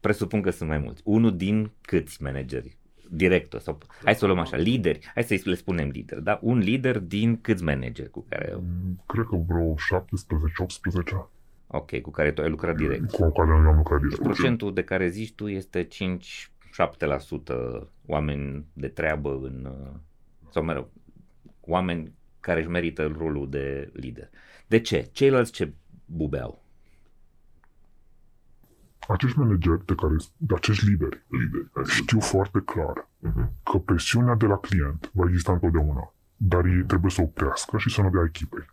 presupun că sunt mai mulți. Unul din câți manageri? Director sau hai să o luăm așa, lideri, hai să le spunem lideri, da? Un lider din câți manageri cu care, Cred că vreo 17-18 ok, cu care tu ai lucrat direct. cu care eu am lucrat direct. Procentul de care zici tu este 5-7% oameni de treabă în, uh, sau mă rog, oameni care își merită rolul de lider. De ce? Ceilalți ce bubeau? Acești manageri de care, de acești lideri, lideri știu foarte clar Mhm. că presiunea de la client va exista întotdeauna, dar ei trebuie să oprească și să nu dea echipei.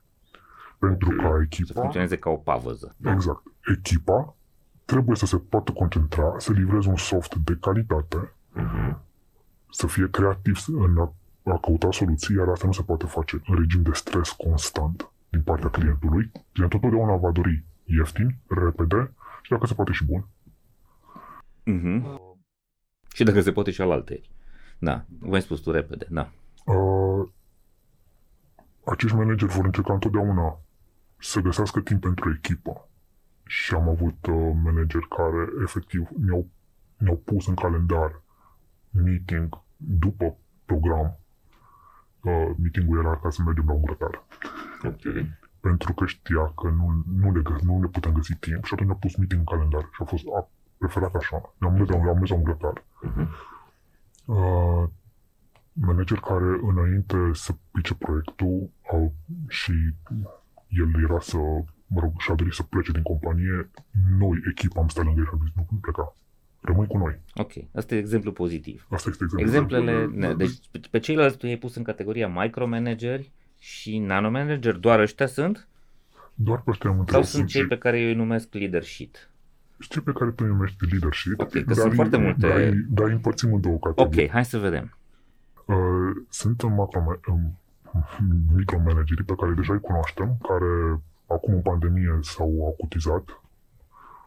Pentru Ok. ca Să echipa, funcționeze ca o pavăză. exact, echipa trebuie să se poată concentra, să livreze un soft de calitate, Mhm. să fie creativ în a, a căuta soluții, iar asta nu se poate face în regim de stres constant din partea clientului. Clientul totdeauna va dori ieftin, repede și dacă se poate și bun. Mhm. Și dacă se poate și al alteri. Da, v-am spus tu repede, da. Uh, acești manageri vor încerca întotdeauna să găsească timp pentru echipă. Și am avut uh, manageri care efectiv ne-au, ne-au pus în calendar meeting după program. Uh, meetingul era ca să mergem la un grătar. Ok. Pentru că știa că nu, nu, le, gă- nu le putem găsi timp și atunci a pus meeting în calendar și a fost a preferat așa. Ne-am mers, la- am mers la un grătar. Mhm. Uh, manager care înainte să pice proiectul au, și el era să, mă rog, și-a dorit să plece din companie, noi, echipa, am stat lângă el și am zis, nu, nu pleca. Rămâi cu noi. Ok, asta e exemplu pozitiv. Asta este exemplu. Exemplele, ne, deci pe- pe ceilalți tu i-ai pus în categoria micromanageri și nanomanageri, doar ăștia sunt? Doar pe ăștia am Sau întrebat. sunt cei pe care eu îi numesc leadership? Cei pe care tu îi numești leadership, Ok, că dar, sunt îi- foarte multe- Dar, îi- dar îi împărțim în două categorii. Ok, hai să vedem. Uh, sunt în macro, în micromanagerii pe care deja îi cunoaștem, care acum în pandemie s-au acutizat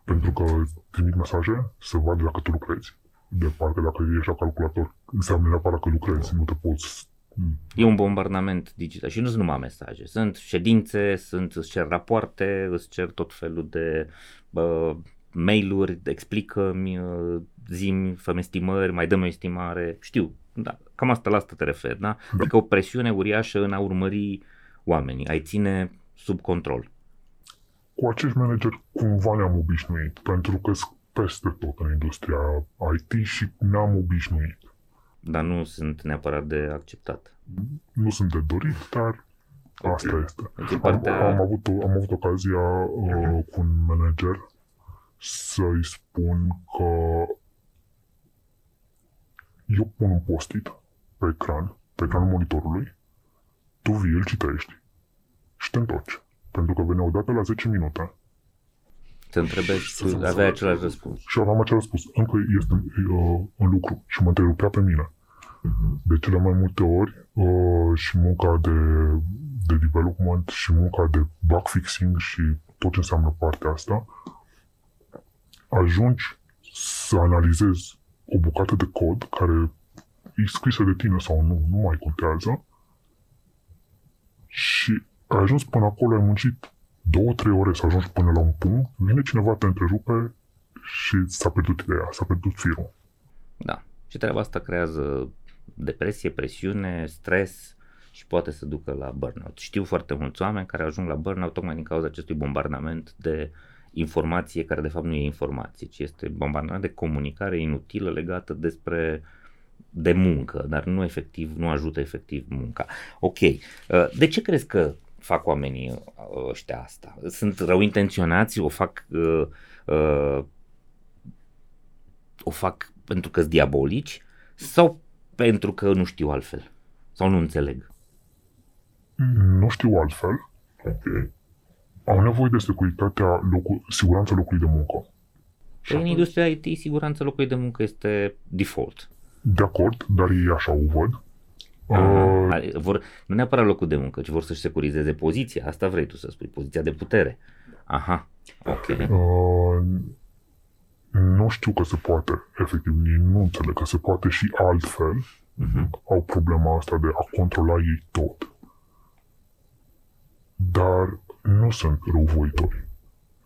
pentru că trimit mesaje să vadă dacă tu lucrezi. De parcă dacă ești la calculator, înseamnă neapărat că lucrezi, nu te poți... E un bombardament digital și nu sunt numai mesaje. Sunt ședințe, sunt, îți cer rapoarte, îți cer tot felul de uh, mail-uri, explică-mi, uh, zi fă estimări, mai dăm o estimare. Știu, da, cam asta la asta te referi, da? Adică o presiune uriașă în a urmări oamenii, ai ține sub control. Cu acești manageri cumva ne-am obișnuit, pentru că sunt peste tot în industria IT și ne-am obișnuit. Dar nu sunt neapărat de acceptat. Nu sunt de dorit, dar asta este. Deci e Am, partea... am, avut, am avut ocazia uh, cu un manager să-i spun că eu pun un post-it pe ecran, pe ecranul monitorului, tu vii, îl citești și te întorci. Pentru că venea odată la 10 minute Te întrebe și Să- să- tu aveai același răspuns. și aveam acel răspuns. Încă este uh, în lucru și mă întrerupea pe mine. De cele mai multe ori uh, și munca de, de development și munca de bug fixing și tot ce înseamnă partea asta, ajungi să analizezi o bucată de cod care e scrisă de tine sau nu, nu mai contează. Și ai ajuns până acolo, ai muncit două, trei ore să ajungi până la un punct, vine cineva, te întrerupe și s-a pierdut ideea, s-a pierdut firul. Da. Și treaba asta creează depresie, presiune, stres și poate să ducă la burnout. Știu foarte mulți oameni care ajung la burnout tocmai din cauza acestui bombardament de informație care de fapt nu e informație, ci este bombardament de comunicare inutilă legată despre de muncă, dar nu efectiv, nu ajută efectiv munca. Ok, uh, de ce crezi că fac oamenii uh, ăștia asta? Sunt rău intenționați, o fac uh, uh, o fac pentru că sunt diabolici sau pentru că nu știu altfel sau nu înțeleg? Nu știu altfel. Ok. Au nevoie de securitatea, locu- siguranța locului de muncă. Păi în industria IT, siguranța locului de muncă este default. De acord, dar ei așa o văd. Uh, Uh, vor, nu neapărat locul de muncă, ci vor să-și securizeze poziția. Asta vrei tu să spui, poziția de putere. Aha, ok. uh, nu știu că se poate, efectiv, ei nu înțeleg că se poate și altfel. Uh-huh. Au problema asta de a controla ei tot. Dar nu sunt răuvoitori.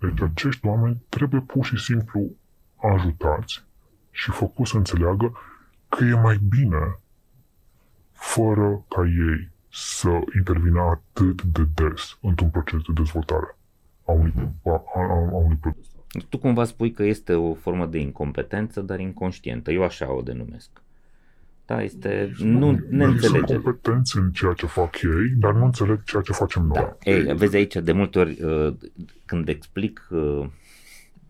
Deci acești oameni trebuie pur și simplu ajutați și făcut să înțeleagă că e mai bine fără ca ei să intervină atât de des într-un proces de dezvoltare a unui, a, a, a unui produs. Tu cumva spui că este o formă de incompetență, dar inconștientă. Eu așa o denumesc. Da, este nu Ei sunt neînțelegere. competenți în ceea ce fac ei, dar nu înțeleg ceea ce facem noi. Da. Ei, vezi aici, de multe ori, uh, când explic uh,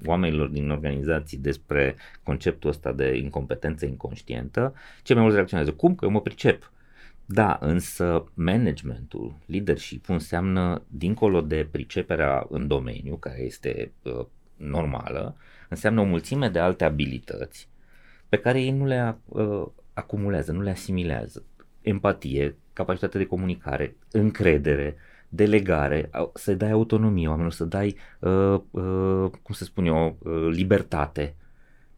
oamenilor din organizații despre conceptul ăsta de incompetență inconștientă, cei mai mulți reacționează, cum? Că eu mă pricep. Da, însă managementul, leadership înseamnă, dincolo de priceperea în domeniu, care este uh, normală, înseamnă o mulțime de alte abilități pe care ei nu le uh, acumulează, nu le asimilează. Empatie, capacitate de comunicare, încredere, delegare, au- să dai autonomie oamenilor, să dai, uh, uh, cum să spun eu, uh, libertate.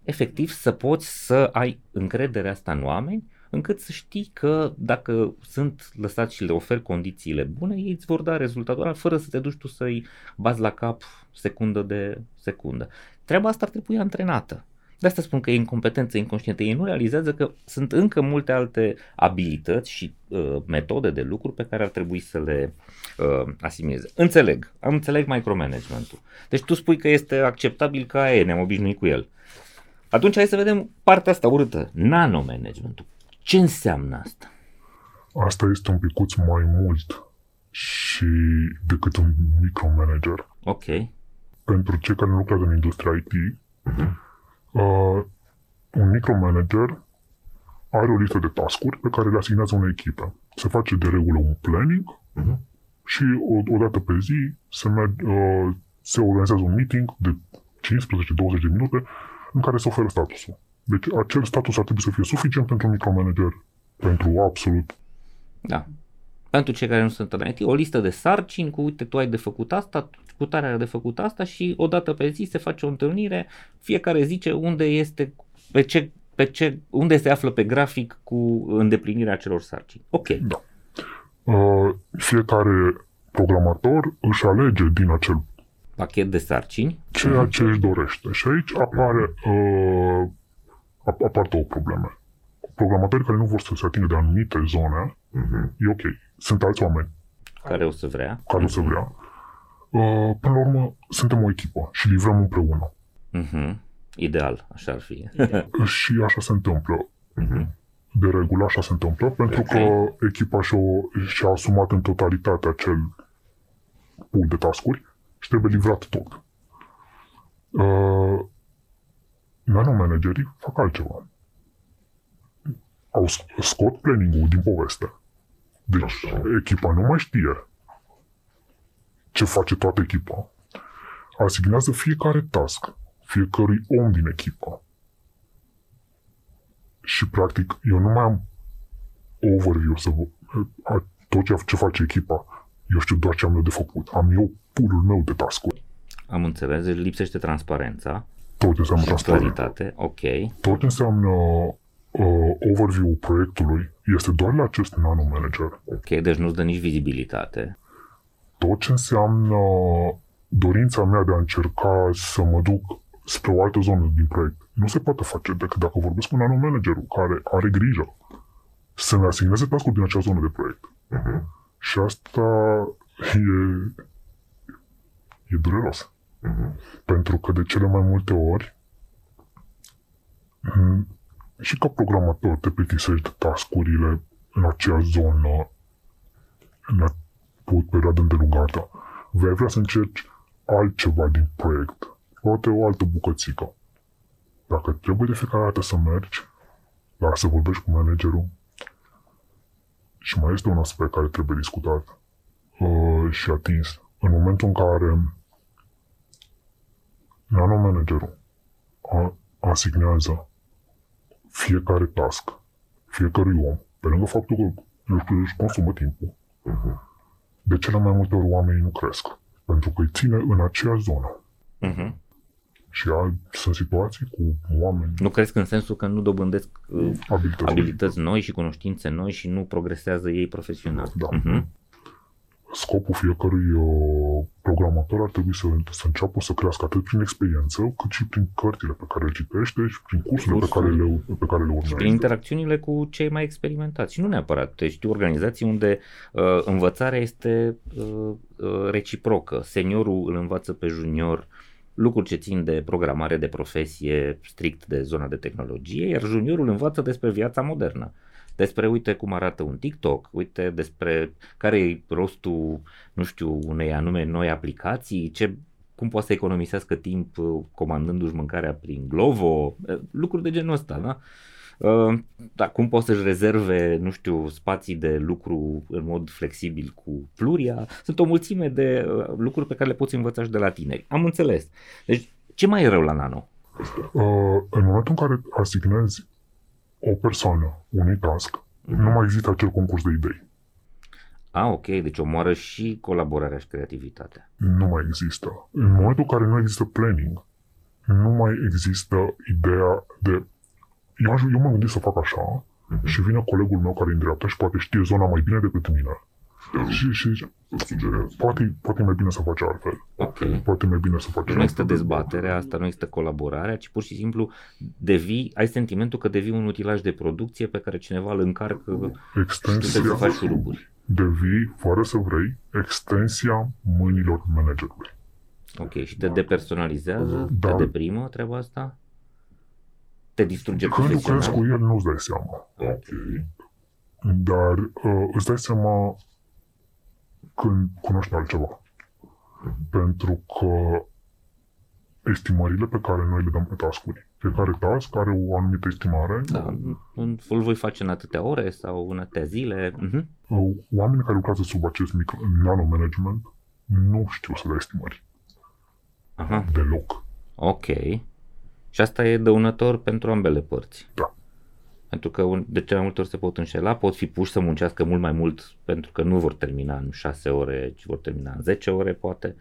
Efectiv, să poți să ai încrederea asta în oameni, încât să știi că dacă sunt lăsați și le oferi condițiile bune, ei îți vor da rezultatul ăla fără să te duci tu să-i bazi la cap secundă de secundă. Treaba asta ar trebui antrenată. De asta spun că e incompetență inconștientă. Ei nu realizează că sunt încă multe alte abilități și uh, metode de lucru pe care ar trebui să le uh, asimileze. Înțeleg, am înțeleg micromanagementul. Deci tu spui că este acceptabil ca aia, e, ne-am obișnuit cu el. Atunci hai să vedem partea asta urâtă, nanomanagementul. Ce înseamnă asta? Asta este un picuț mai mult și decât un micromanager. Ok, Pentru cei care nu lucrează în industria IT, uh, un micromanager are o listă de tascuri pe care le asignează unei echipe. Se face de regulă un planning Mhm. și o, o dată pe zi se, merg, uh, se organizează un meeting de 15-20 de minute în care se oferă statusul. Deci acel status ar trebui să fie suficient pentru un micromanager, pentru absolut da. Pentru cei care nu sunt în IT, o listă de sarcini cu, uite, tu ai de făcut asta, cu tare are de făcut asta și o dată pe zi se face o întâlnire, fiecare zice unde este, pe ce, pe ce, unde se află pe grafic cu îndeplinirea acelor sarcini. Ok, Da. Uh, fiecare programator își alege din acel pachet de sarcini, ceea ce își dorește. Și aici apare, uh, ap- apar două probleme. Programatorii care nu vor să se atingă de anumite zone, Mhm. e ok. Sunt alți oameni care o să vrea. care o să vrea. Uh, până la urmă, suntem o echipă și livrăm împreună. Mhm. Ideal, așa ar fi. Și așa se întâmplă. Mhm. De regulă așa se întâmplă, pentru că echipa și-a, și-a asumat în totalitate acel pool de tascuri și trebuie livrat tot. Uh, nanomanagerii fac altceva. Au sc- scot planning-ul din poveste. Deci Așa. echipa nu mai știe ce face toată echipa. Asignează fiecare task fiecărui om din echipă. Și practic eu nu mai am overview să vă, a, tot ce, ce face echipa. Eu știu doar ce am eu de făcut. Am eu pool meu de task-uri. Am înțeles, deci lipsește transparența. Tot înseamnă și transparent. claritate, ok. Tot ce înseamnă uh, overview-ul proiectului este doar la acest nano manager. Ok, deci nu-ți dă nici vizibilitate. Tot ce înseamnă dorința mea de a încerca să mă duc spre o altă zonă din proiect nu se poate face decât dacă vorbesc cu nano managerul care are grijă să-mi asigneze task din acea zonă de proiect. Mhm. Și asta e, e dureros. Mhm. Pentru că de cele mai multe ori m, și ca programator te plictisești de tascurile în acea zonă în a- pe o perioadă îndelungată. Vei vrea să încerci altceva din proiect. Poate o altă bucățică. Dacă trebuie de fiecare dată să mergi, dar să vorbești cu managerul, și mai este un aspect care trebuie discutat uh, și atins. În momentul în care nano managerul a, asignează fiecare task fiecărui om, pe lângă faptul că eu știu, își consumă timpul, Mhm. de cele mai multe ori oamenii nu cresc. Pentru că îi ține în aceeași zonă. Uh-huh. Și al, sunt situații cu oameni Nu crezi că în sensul că nu dobândesc uh, abilități. abilități noi și cunoștințe noi și nu progresează ei profesional. Da. Uh-huh. Scopul fiecărui uh, programator ar trebui să, să înceapă să crească atât prin experiență, cât și prin cărțile pe care le citește și prin cursurile pe care Cursuri. le, pe care le Și urmează. prin interacțiunile cu cei mai experimentați. Și nu neapărat. Deci știu organizații unde uh, învățarea este uh, uh, reciprocă. Seniorul îl învață pe junior lucruri ce țin de programare de profesie strict de zona de tehnologie, iar juniorul învață despre viața modernă. Despre, uite cum arată un TikTok, uite despre care e rostul, nu știu, unei anume noi aplicații, ce, cum poate să economisească timp uh, comandându-și mâncarea prin Glovo, uh, lucruri de genul ăsta, da? Uh, da, cum poți să-și rezerve, nu știu, spații de lucru în mod flexibil cu Pluria. Sunt o mulțime de uh, lucruri pe care le poți învăța și de la tineri. Am înțeles. Deci, ce mai e rău la Nano? Uh, în momentul în care asignezi o persoană unui task, nu mai există acel concurs de idei. Ah, ok, deci omoară și colaborarea și creativitatea. Nu mai există. În momentul în care nu există planning, nu mai există ideea de... Eu, aș- eu m-am gândit să fac așa și vine colegul meu care e în dreapta și poate știe zona mai bine decât mine. Și, și zice, Îți sugerează. poate, poate e mai bine să faci altfel. Ok. Poate e mai bine să faci Deci nu există dezbaterea asta, nu există colaborarea, ci pur și simplu devii, ai sentimentul că devii un utilaj de producție pe care cineva îl încarcă și tu trebuie să Extensia, faci șuruburi. devii, fără să vrei, extensia mâinilor managerului. Ok, și te depersonalizează, Da. te deprimă treaba asta? Te distruge Când lucrezi profesional? cu el, nu-ți dai seama. Ok. Dar uh, îți dai seama când cunoști altceva. Pentru că estimările pe care noi le dăm pe task-uri, fiecare task are o anumită estimare. Da, în- îl voi face în atâtea ore sau în atâtea zile. Mhm. Uh, Oamenii care lucrează sub acest mic nano-management nu știu să dea estimări. Aha, Deloc. ok. Și asta e dăunător pentru ambele părți. Da. Pentru că un- de cele mai multe ori se pot înșela, pot fi puși să muncească mult mai mult pentru că nu vor termina în 6 ore, ci vor termina în 10 ore poate.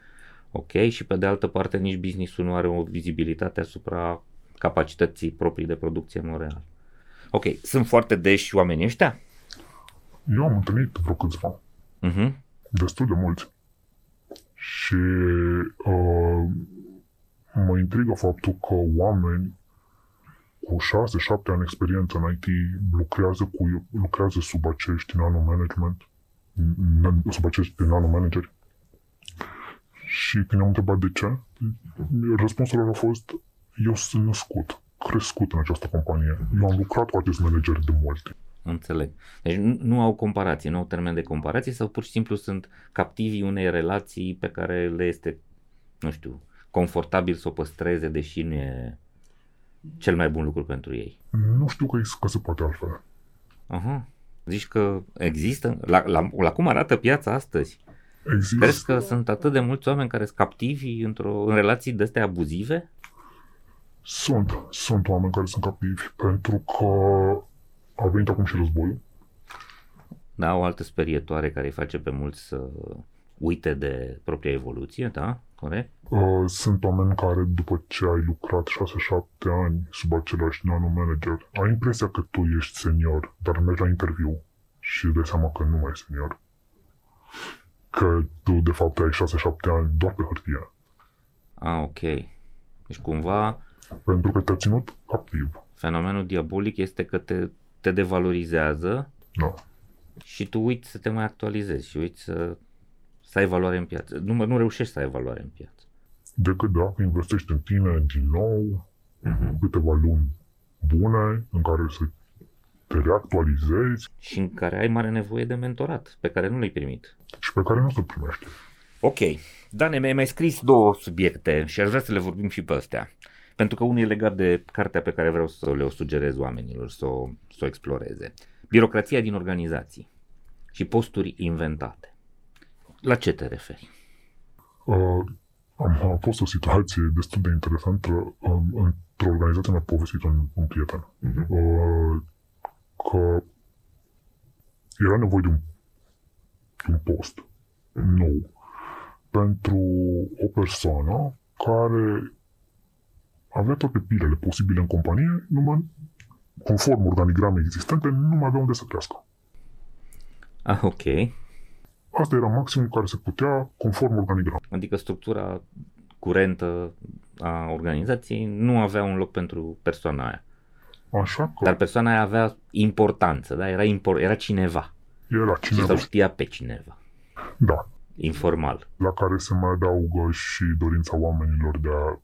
Ok, și pe de altă parte nici business-ul nu are o vizibilitate asupra capacității proprii de producție în mod real. Ok, sunt foarte deși oamenii ăștia? Eu am întâlnit vreo câțiva, Mhm. destul de mulți. Și uh, mă intrigă faptul că oameni cu 6-7 ani experiență în IT lucrează, cu, lucrează sub acești nano-management, n- sub acești nano-manageri. Și când am întrebat de ce, răspunsul lor a fost eu sunt născut, crescut în această companie. Eu am lucrat cu acest manager de mult timp. Înțeleg. Deci nu, nu au comparație, nu au termen de comparație sau pur și simplu sunt captivii unei relații pe care le este, nu știu, confortabil să o păstreze, deși nu e cel mai bun lucru pentru ei. Nu știu că, că se poate altfel. Aha. Zici că există? La, la, la cum arată piața astăzi? Există. Crezi că sunt atât de mulți oameni care sunt captivi într-o, în relații de astea abuzive? Sunt, sunt oameni care sunt captivi, pentru că a venit acum și războiul. Da, o altă sperietoare care îi face pe mulți să uite de propria evoluție, da? Corect? Uh, sunt oameni care, după ce ai lucrat 6-7 ani sub același nano manager, ai impresia că tu ești senior, dar mergi la interviu și îți dai seama că nu mai ești senior. Că tu, de fapt, ai 6-7 ani doar pe hârtie. Ah, ok. Deci cumva Pentru că te-a ținut activ. fenomenul diabolic este că te, te devalorizează Da. și tu uiți să te mai actualizezi și uiți să, să ai valoare în piață. Nu, mă- nu reușești să ai valoare în piață. Decât dacă investești în tine din nou, Mhm. câteva luni bune în care să te reactualizezi Și în care ai mare nevoie de mentorat, pe care nu l-ai primit. și pe care nu o să primești. Ok. Dane, mi-ai mai scris două subiecte și aș vrea să le vorbim și pe astea. Pentru că unul e legat de cartea pe care vreau să le o sugerez oamenilor, să o, să o exploreze. Birocrația din organizații și posturi inventate. La ce te referi? Uh, am, a fost o situație destul de interesantă. Um, într-o organizație mi-a povestit un, un prieten Mhm. uh, că era nevoie de un, un post nou pentru o persoană care avea toate pilele posibile în companie, numai conform organigramei existente, nu mai avea unde să crească. Ah, ok. Asta era maximul care se putea conform organigramei. Adică structura curentă a organizației nu avea un loc pentru persoana aia. Așa că Dar persoana aia avea importanță, da? Era, impor- era cineva. era Și cineva, sau știa pe cineva. da, Informal. la care se mai adaugă și dorința oamenilor de a,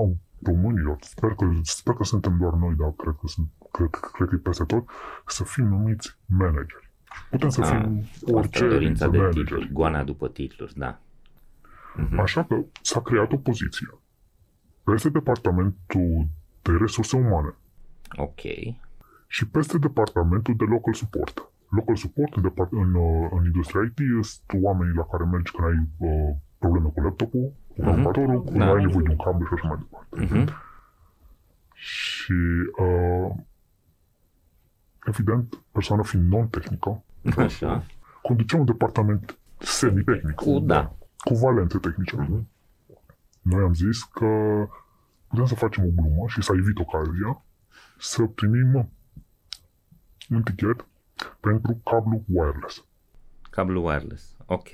a românilor, sper că, sper că suntem doar noi, dar cred că, sunt, cred, cred că e peste tot, să fim numiți manageri. Putem să Ah, fim Asta orice e dorința de manageri. titluri, goana după titluri, da. Mhm. Așa că s-a creat o poziție peste departamentul de resurse umane Ok. și peste departamentul de local support. Local support în, depart- în, uh, în industria IT sunt oamenii la care mergi când ai uh, probleme cu laptopul, cu Mhm. calculatorul, când Da. ai nevoie de un cablu și așa mai departe. Mhm. Și, uh, evident, persoana fiind non-tehnică, Așa. conducea un departament semi-tehnic. Cu da. Cu valențe tehnice. Mhm. Noi am zis că putem să facem o glumă și să evit ocazia să primim un tichet pentru cablu wireless. Cablu wireless. Ok.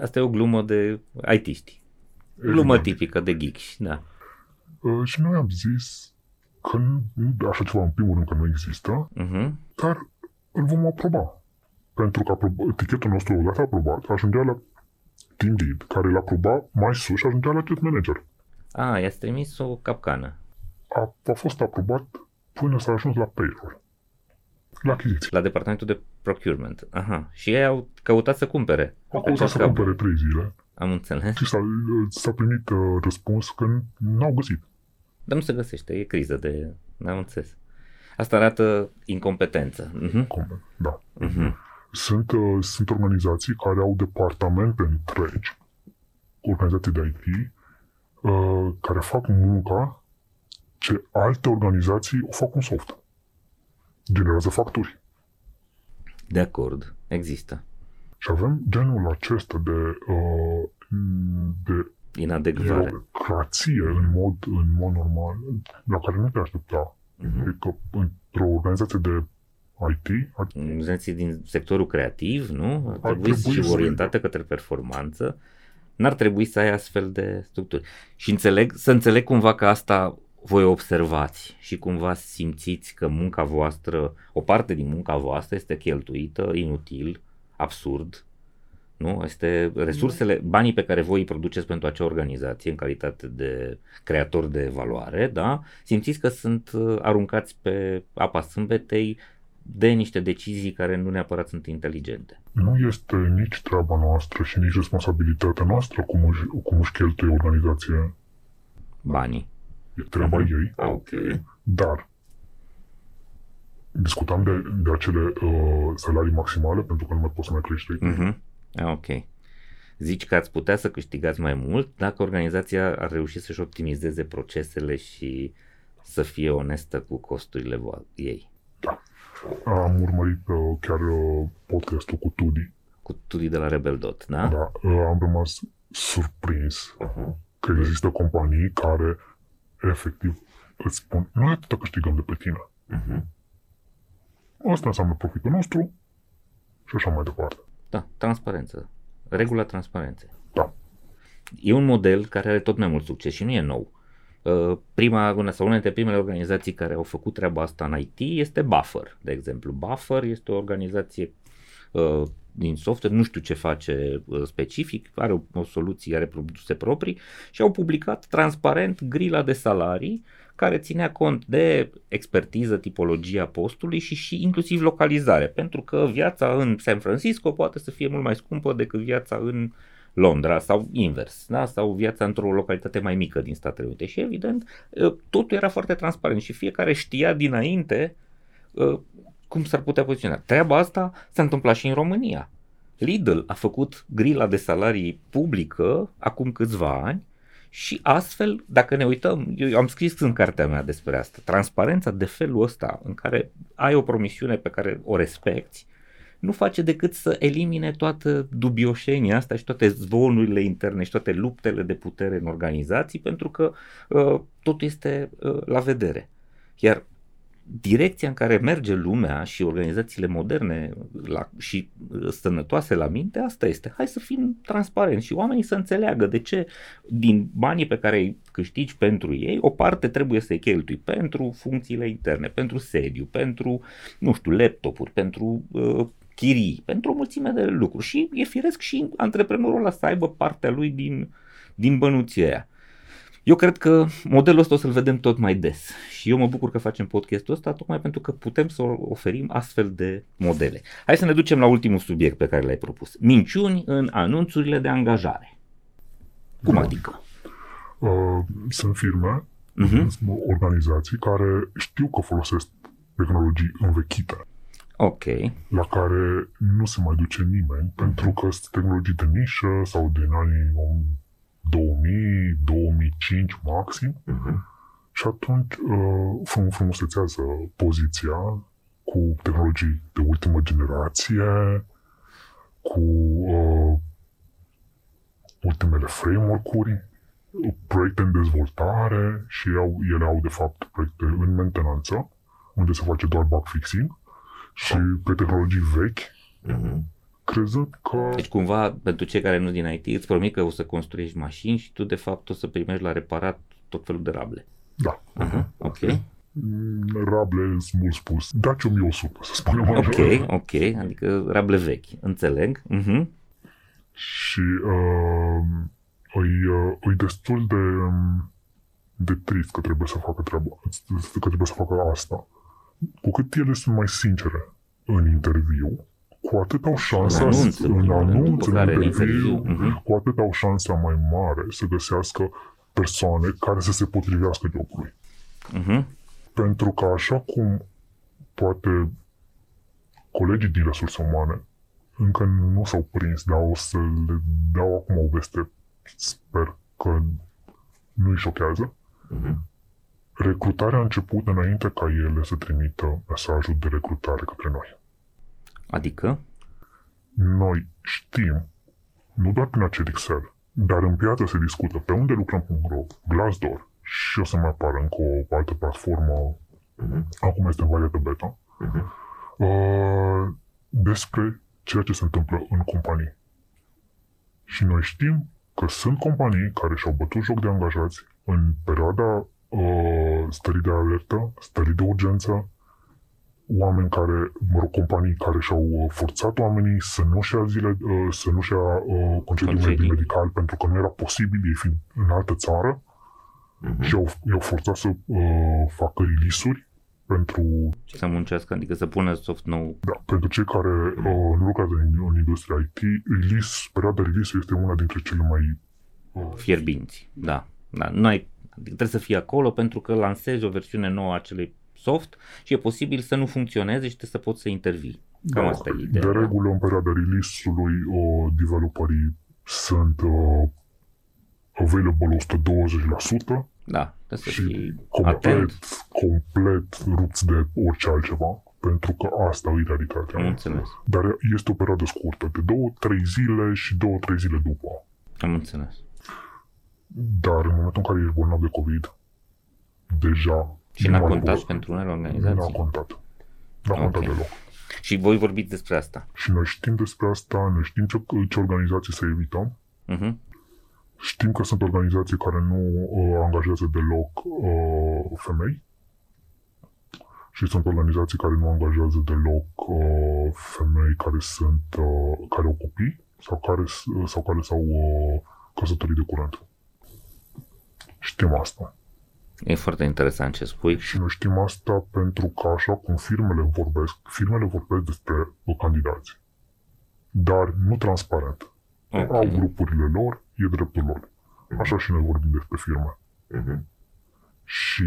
Asta e o glumă de IT-ști. Glumă Evident. tipică de geeks, da. Uh, și noi am zis că nu, nu- așa ceva în primul rând că nu există, Mhm. dar îl vom aproba. Pentru că aprob- tichetul nostru, odată aprobat, ajungea la team lead, care îl aproba mai sus și ajungea la test manager. A, i-ați trimis o capcană. A, a fost aprobat până s-a ajuns la payroll. La achiziții. La departamentul de procurement. Aha. Și ei au căutat să cumpere. Au căutat acest să cablu. cumpere trei zile Am înțeles. și s-a, s-a primit uh, răspuns că n-au găsit. Dar nu se găsește, e criză de... N-am înțeles. Asta arată incompetență. Mhm. Cum? Da. Mhm. Sunt, uh, sunt organizații care au departamente întregi, organizații de IT, uh, care fac munca ce alte organizații o fac un soft. Generează facturi. De acord. Există. Și avem genul acesta de, uh, de Inadecvare. birocrație în mod, în mod normal, la care nu te aștepta. Mhm. Adică într-o organizație de IT, ar- organizații din sectorul creativ, nu? Ar trebui, trebui și să- orientate către performanță. N-ar trebui să ai astfel de structuri. Și înțeleg, să înțeleg cumva că asta voi observați și cumva simțiți că munca voastră, o parte din munca voastră este cheltuită inutil, absurd, nu? Este resursele, banii pe care voi îi produceți pentru acea organizație în calitate de creator de valoare, da? Simțiți că sunt uh, aruncați pe apa sâmbetei de niște decizii care nu neapărat sunt inteligente. nu este nici treaba noastră și nici responsabilitatea noastră cum își, cum își cheltuie organizația. Banii. E treaba Mhm. ei. Ah, ok. Dar discutam de, de acele uh, salarii maximale pentru că nu mai poți să mai crești. Mhm. Ah, ok. Zici că ați putea să câștigați mai mult dacă organizația ar reuși să-și optimizeze procesele și să fie onestă cu costurile vo- ei. Am urmărit uh, chiar uh, podcastul cu Tudi cu studii de la Rebel Dot, da? Da, uh, am rămas surprins Mhm. că există companii care efectiv îți spun noi atâta câștigăm de pe tine. Mhm. Asta înseamnă profitul nostru și așa mai departe. Da, transparență. Regula transparenței. Da. E un model care are tot mai mult succes și nu e nou. Uh, Prima, una sau una dintre primele organizații care au făcut treaba asta în IT este Buffer, de exemplu. Buffer este o organizație uh, din software, nu știu ce face uh, specific, are o, o soluție, are produse proprii și au publicat transparent grila de salarii care ținea cont de expertiză, tipologia postului și, și inclusiv localizare, pentru că viața în San Francisco poate să fie mult mai scumpă decât viața în Londra sau invers, da? sau viața într-o localitate mai mică din Statele Unite. Și evident, uh, totul era foarte transparent și fiecare știa dinainte uh, cum s-ar putea poziționa. Treaba asta s-a întâmplat și în România. Lidl a făcut grila de salarii publică acum câțiva ani și astfel, dacă ne uităm, eu am scris în cartea mea despre asta, transparența de felul ăsta în care ai o promisiune pe care o respecti, nu face decât să elimine toată dubioșenia asta și toate zvonurile interne și toate luptele de putere în organizații, pentru că uh, totul este uh, la vedere. Iar direcția în care merge lumea și organizațiile moderne la, și uh, sănătoase la minte, asta este. Hai să fim transparenți și oamenii să înțeleagă de ce din banii pe care îi câștigi pentru ei, o parte trebuie să-i cheltui pentru funcțiile interne, pentru sediu, pentru, nu știu, laptopuri, pentru uh, chirii, pentru o mulțime de lucruri. Și e firesc și antreprenorul ăla să aibă partea lui din, din bănuția aia. Eu cred că modelul ăsta o să-l vedem tot mai des și eu mă bucur că facem podcastul ăsta tocmai pentru că putem să oferim astfel de modele. Hai să ne ducem la ultimul subiect pe care l-ai propus. Minciuni în anunțurile de angajare. Cum adică? Uh, sunt firme, Mhm. sunt organizații care știu că folosesc tehnologii învechite, Ok. la care nu se mai duce nimeni, pentru că sunt tehnologii de nișă sau din anii 2000, 2005 maxim, Mhm. și atunci uh, frum- frumusețează poziția cu tehnologii de ultimă generație, cu uh, ultimele framework-uri, proiecte în dezvoltare și au, ele au de fapt proiecte în mentenanță, unde se face doar bug fixing și pe tehnologii vechi, Mhm. Crezând că Deci cumva, pentru cei care nu din IT, îți promit că o să construiești mașini și tu de fapt o să primești la reparat tot felul de rable. da, Mhm. Ok. mm, rable sunt mult spus. Daci 1100, să spunem așa. Ok, ok, adică rable vechi, înțeleg. Mhm. și uh, îi, uh, îi destul de, um, de trist că trebuie să facă treaba, că trebuie să facă asta. Cu cât ele sunt mai sincere în interviu, cu atât au șansa, În anunț, în în primul rând, anunț, după în care în interviu, interviu, mhm. cu atât au șansa mai mare să găsească persoane care să se potrivească jobului. Mhm. Pentru că așa cum poate colegii din resurse umane încă nu s-au prins, dar o să le dau acum o veste, sper că nu îi șochează. Mhm. Recrutarea a început înainte ca ele să trimită mesajul de recrutare către noi. Adică? Noi știm, nu doar prin acel Excel, dar în piață se discută pe unde lucrăm.ro, Glassdoor și o să mai apară încă o altă platformă, Mhm. acum este în variată beta, Mhm. uh, despre ceea ce se întâmplă în companii. Și noi știm că sunt companii care și-au bătut joc de angajați în perioada uh, stării de alertă, stării de urgență, oameni care, mă rog, companii care și-au uh, forțat oamenii să nu-și ia zile, uh, să nu-și ia uh, concediu Concedii. medical pentru că nu era posibil, ei fiind în altă țară, Mhm. și au, i-au forțat să uh, facă release-uri pentru Să muncească, adică să pună soft nou. Da, pentru cei care uh, nu lucrează în, în industria IT, release, perioada release este una dintre cele mai... Uh, fierbinți. Da. da. Nu ai, adică trebuie să fii acolo pentru că lansezi o versiune nouă a acelui soft și e posibil să nu funcționeze și trebuie să poți să intervii. Cam asta e ideea. de da. regulă, în perioada release-ului, uh, developerii sunt uh, available 120% Da, trebuie să și fii complet, atent. complet rupți de orice altceva. pentru că asta e realitatea. Am înțeles. Dar este o perioadă scurtă, de două, trei zile și două, trei zile după. Am înțeles. Dar în momentul în care ești bolnav de COVID, deja... Și nu n-a mai contat poți- pentru unele Nu a organizații? contat. N-a Ok. contat deloc. Și voi vorbiți despre asta. Și noi știm despre asta, noi știm ce, ce organizații să evităm, Uh-huh. știm că sunt organizații care nu uh, angajează deloc uh, femei și sunt organizații care nu angajează deloc uh, femei care sunt uh, care au copii sau care, s- sau care s-au uh, căsătorit de curând. Știm asta. E foarte interesant ce spui. Și noi știm asta pentru că așa cum firmele vorbesc, firmele vorbesc despre uh, candidați. Dar nu transparent. Ok. Au grupurile lor, e dreptul lor. Așa și noi vorbim despre firme. Mhm. Și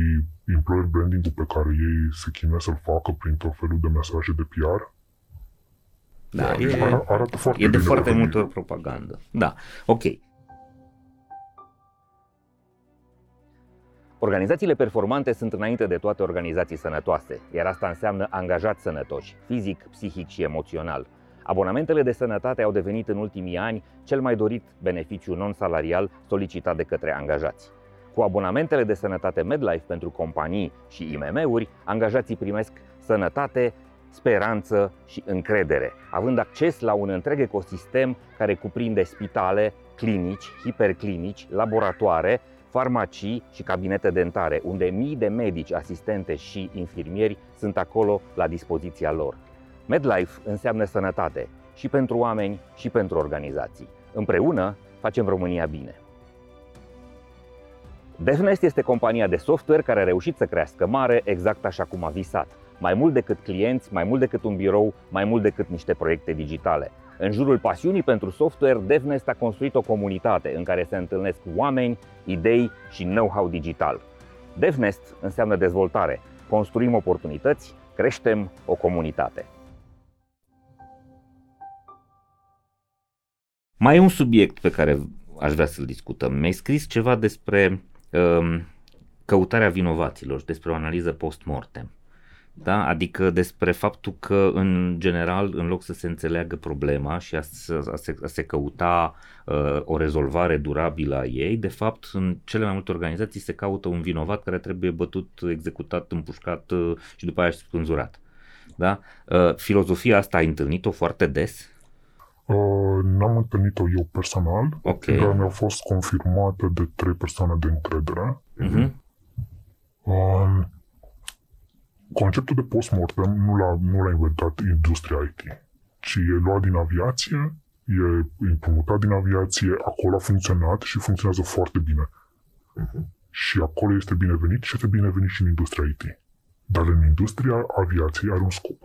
employer branding-ul pe care ei se chinuie să-l facă prin tot felul de mesaje de PR, Da, ar- e, arată foarte e de bine foarte pe multă propagandă. Da, ok. Organizațiile performante sunt înainte de toate organizații sănătoase, iar asta înseamnă angajați sănătoși, fizic, psihic și emoțional. Abonamentele de sănătate au devenit în ultimii ani cel mai dorit beneficiu non-salarial solicitat de către angajați. Cu abonamentele de sănătate MedLife pentru companii și IMM-uri, angajații primesc sănătate, speranță și încredere, având acces la un întreg ecosistem care cuprinde spitale, clinici, hiperclinici, laboratoare, farmacii și cabinete dentare, unde mii de medici, asistente și infirmieri sunt acolo la dispoziția lor. MedLife înseamnă sănătate și pentru oameni și pentru organizații. Împreună facem România bine. DevNest este compania de software care a reușit să crească mare exact așa cum a visat. Mai mult decât clienți, mai mult decât un birou, mai mult decât niște proiecte digitale. În jurul pasiunii pentru software, DevNest a construit o comunitate în care se întâlnesc oameni, idei și know-how digital. DevNest înseamnă dezvoltare. Construim oportunități, creștem o comunitate. Mai e un subiect pe care aș vrea să-l discutăm. Mi-ai scris ceva despre um, căutarea vinovaților și despre o analiză post-mortem. Da? Adică despre faptul că, în general, în loc să se înțeleagă problema și a, să, a, se, a se căuta uh, o rezolvare durabilă a ei, de fapt, în cele mai multe organizații se caută un vinovat care trebuie bătut, executat, împușcat uh, și după aia spânzurat. Da? Uh, filozofia asta ai întâlnit-o foarte des? Uh, n-am întâlnit-o eu personal, Ok. dar mi-a fost confirmată de trei persoane de încredere. Uh-huh. Um, conceptul de post-mortem nu l-a, nu l-a inventat industria IT, ci e luat din aviație, e împrumutat din aviație, acolo a funcționat și funcționează foarte bine. Și acolo este binevenit și este binevenit și în industria IT. Dar în industria aviației are un scop.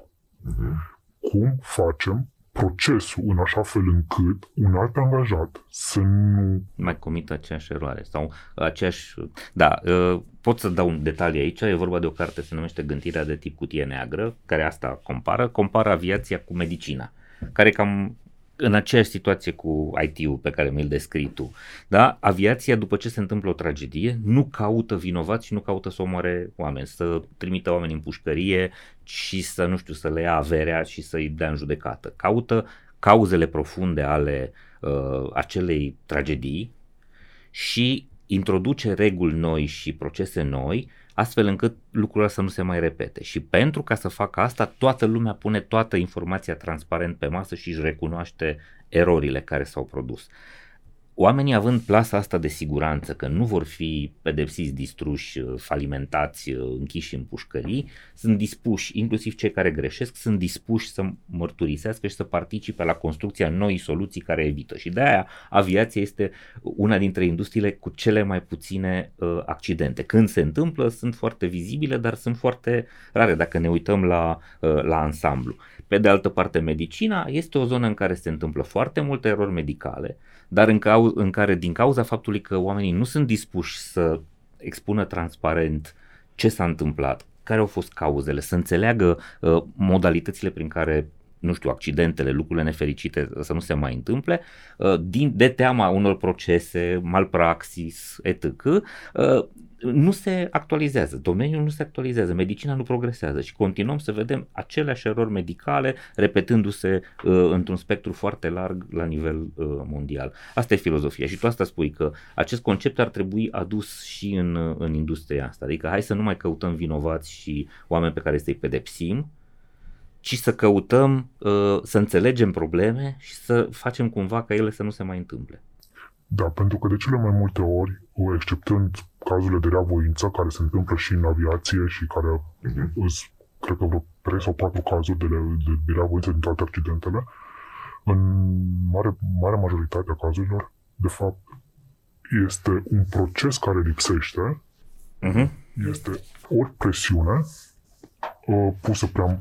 Cum facem procesul în așa fel încât un alt angajat să nu mai comit aceeași eroare sau aceeași... Da, uh, pot să dau un detaliu aici, e vorba de o carte, se numește Gândirea de tip cutie neagră, care asta compară, compară aviația cu medicina, care e cam în aceeași situație cu IT-ul pe care mi-l descrii tu. Da? Aviația, după ce se întâmplă o tragedie, nu caută vinovați și nu caută să omoare oameni, să trimită oameni în pușcărie și să, nu știu, să le ia averea și să-i dea în judecată. Caută cauzele profunde ale uh, acelei tragedii și introduce reguli noi și procese noi, astfel încât lucrurile să nu se mai repete. Și pentru ca să facă asta, toată lumea pune toată informația transparent pe masă și își recunoaște erorile care s-au produs. Oamenii având plasa asta de siguranță că nu vor fi pedepsiți, distruși, falimentați, închiși în pușcării, sunt dispuși, inclusiv cei care greșesc, sunt dispuși să mărturisească și să participe la construcția noi soluții care evită. Și de aia aviația este una dintre industriile cu cele mai puține uh, accidente. Când se întâmplă, sunt foarte vizibile, dar sunt foarte rare dacă ne uităm la, uh, la ansamblu. Pe de altă parte, medicina este o zonă în care se întâmplă foarte multe erori medicale, dar în, cau- în care, din cauza faptului că oamenii nu sunt dispuși să expună transparent ce s-a întâmplat, care au fost cauzele, să înțeleagă uh, modalitățile prin care nu știu, accidentele, lucrurile nefericite să nu se mai întâmple, uh, din, de teama unor procese, malpraxis, etc., uh, nu se actualizează, domeniul nu se actualizează, medicina nu progresează și continuăm să vedem aceleași erori medicale repetându-se uh, într-un spectru foarte larg la nivel uh, mondial. Asta e filozofia și tu asta spui că acest concept ar trebui adus și în, uh, în industria asta, adică hai să nu mai căutăm vinovați și oameni pe care să-i pedepsim, ci să căutăm uh, să înțelegem probleme și să facem cumva ca ele să nu se mai întâmple. Da, pentru că de cele mai multe ori, exceptând cazurile de reavoință care se întâmplă și în aviație și care Mhm. îs, cred că vreo 3 sau 4 cazuri de, de, de reavoință din toate accidentele, în mare, mare majoritatea cazurilor, de fapt, este un proces care lipsește, Uh-huh. este ori presiune uh, pusă prea,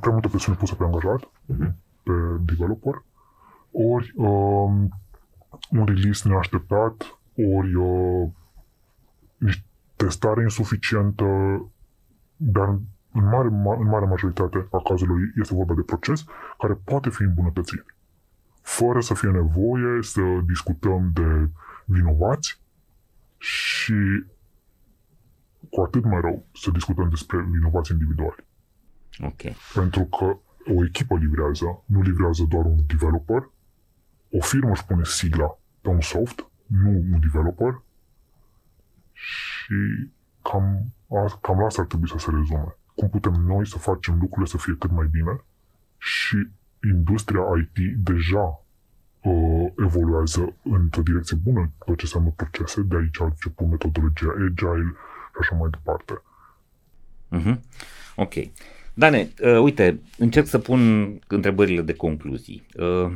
prea multă presiune pusă pe angajat, Mhm. pe developer, ori um, un release neașteptat, ori uh, niște testare insuficientă, dar în mare, ma- în mare majoritate a cazurilor este vorba de proces care poate fi îmbunătățit. Fără să fie nevoie să discutăm de vinovați și cu atât mai rău să discutăm despre vinovați individuali. Ok. Pentru că o echipă livrează, nu livrează doar un developer, o firmă își pune sigla pe un soft, nu un developer și cam, a- cam la asta ar trebui să se rezume. Cum putem noi să facem lucrurile să fie cât mai bine și industria IT deja uh, evoluează într-o direcție bună tot ce înseamnă procese, de aici a început metodologia Agile și așa mai departe. Uh-huh. Ok. Dane, uh, uite, încerc să pun întrebările de concluzii. Uh,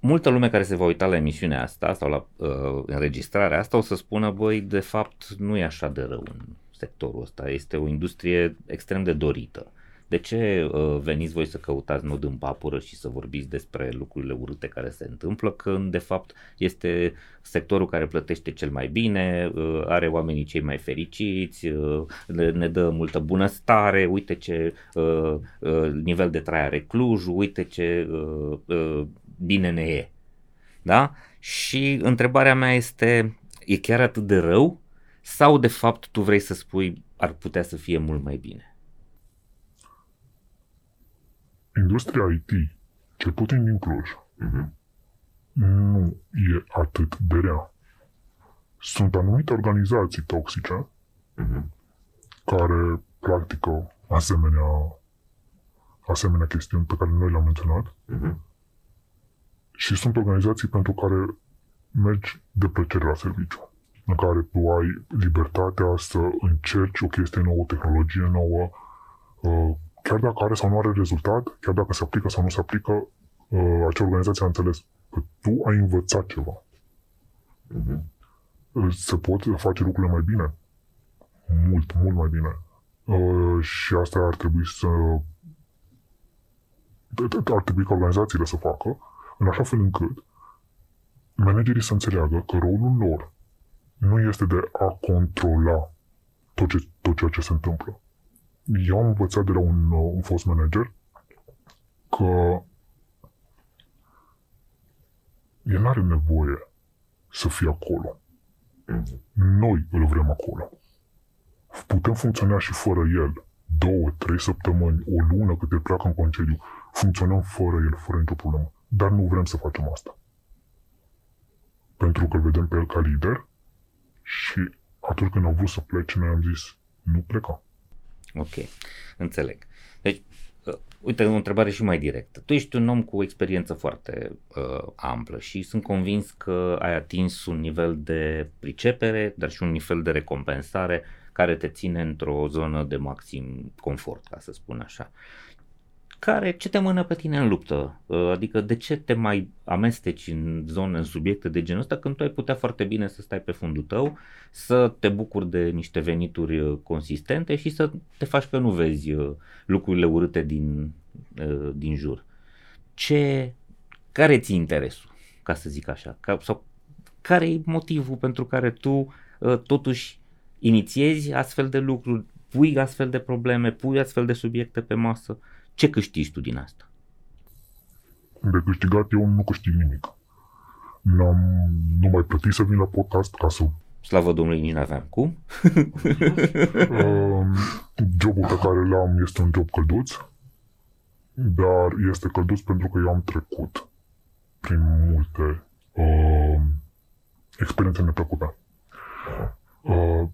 multă lume care se va uita la emisiunea asta sau la uh, înregistrarea asta o să spună, băi, de fapt nu e așa de rău în sectorul ăsta, este o industrie extrem de dorită. De ce uh, veniți voi să căutați nod în papură și să vorbiți despre lucrurile urâte care se întâmplă, când de fapt este sectorul care plătește cel mai bine, uh, are oamenii cei mai fericiți, uh, ne, ne dă multă bunăstare, uite ce uh, uh, nivel de trai are Clujul, uite ce uh, uh, bine ne e. Da? Și întrebarea mea este, e chiar atât de rău? Sau de fapt tu vrei să spui ar putea să fie mult mai bine? Industria IT, cel puțin din Cluj, Mhm. nu e atât de rea. Sunt anumite organizații toxice Mhm. care practică asemenea, asemenea chestiuni pe care noi le-am menționat Mhm. și sunt organizații pentru care mergi de plăcere la serviciu, în care tu ai libertatea să încerci o chestie nouă, o tehnologie nouă, uh, chiar dacă are sau nu are rezultat, chiar dacă se aplică sau nu se aplică, uh, acea organizație a înțeles că tu ai învățat ceva. Mhm. Se pot face lucrurile mai bine. Mult, mult mai bine. Uh, și asta ar trebui să ar trebui ca organizațiile să facă în așa fel încât managerii să înțeleagă că rolul lor nu este de a controla tot, ce, tot ceea ce se întâmplă. Eu am învățat de la un, uh, un fost manager că el nu are nevoie să fie acolo. Mhm. Noi îl vrem acolo. Putem funcționa și fără el. Două, trei săptămâni, o lună cât el pleacă în concediu. Funcționăm fără el, fără nicio problemă. Dar nu vrem să facem asta. Pentru că îl vedem pe el ca lider și atunci când au vrut să plece, noi am zis, nu pleca. Ok, înțeleg. Deci, uh, uite, o întrebare și mai directă. Tu ești un om cu o experiență foarte uh, amplă și sunt convins că ai atins un nivel de pricepere, dar și un nivel de recompensare care te ține într-o zonă de maxim confort, ca să spun așa. Care, ce te mână pe tine în luptă? Uh, Adică de ce te mai amesteci în zone, în subiecte de genul ăsta când tu ai putea foarte bine să stai pe fundul tău, să te bucuri de niște venituri uh, consistente și să te faci că nu vezi uh, lucrurile urâte din, uh, din jur. Ce, care ți interesul, ca să zic așa? Ca, sau care e motivul pentru care tu uh, totuși inițiezi astfel de lucruri, pui astfel de probleme, pui astfel de subiecte pe masă? Ce câștigi tu din asta? De câștigat eu nu câștig nimic. N-am, nu mai plătit să vin la podcast ca să Slavă Domnului, nici n-aveam cum. Um, jobul pe care l-am este un job călduț, dar este călduț pentru că eu am trecut prin multe uh, experiențe neplăcute. Uh,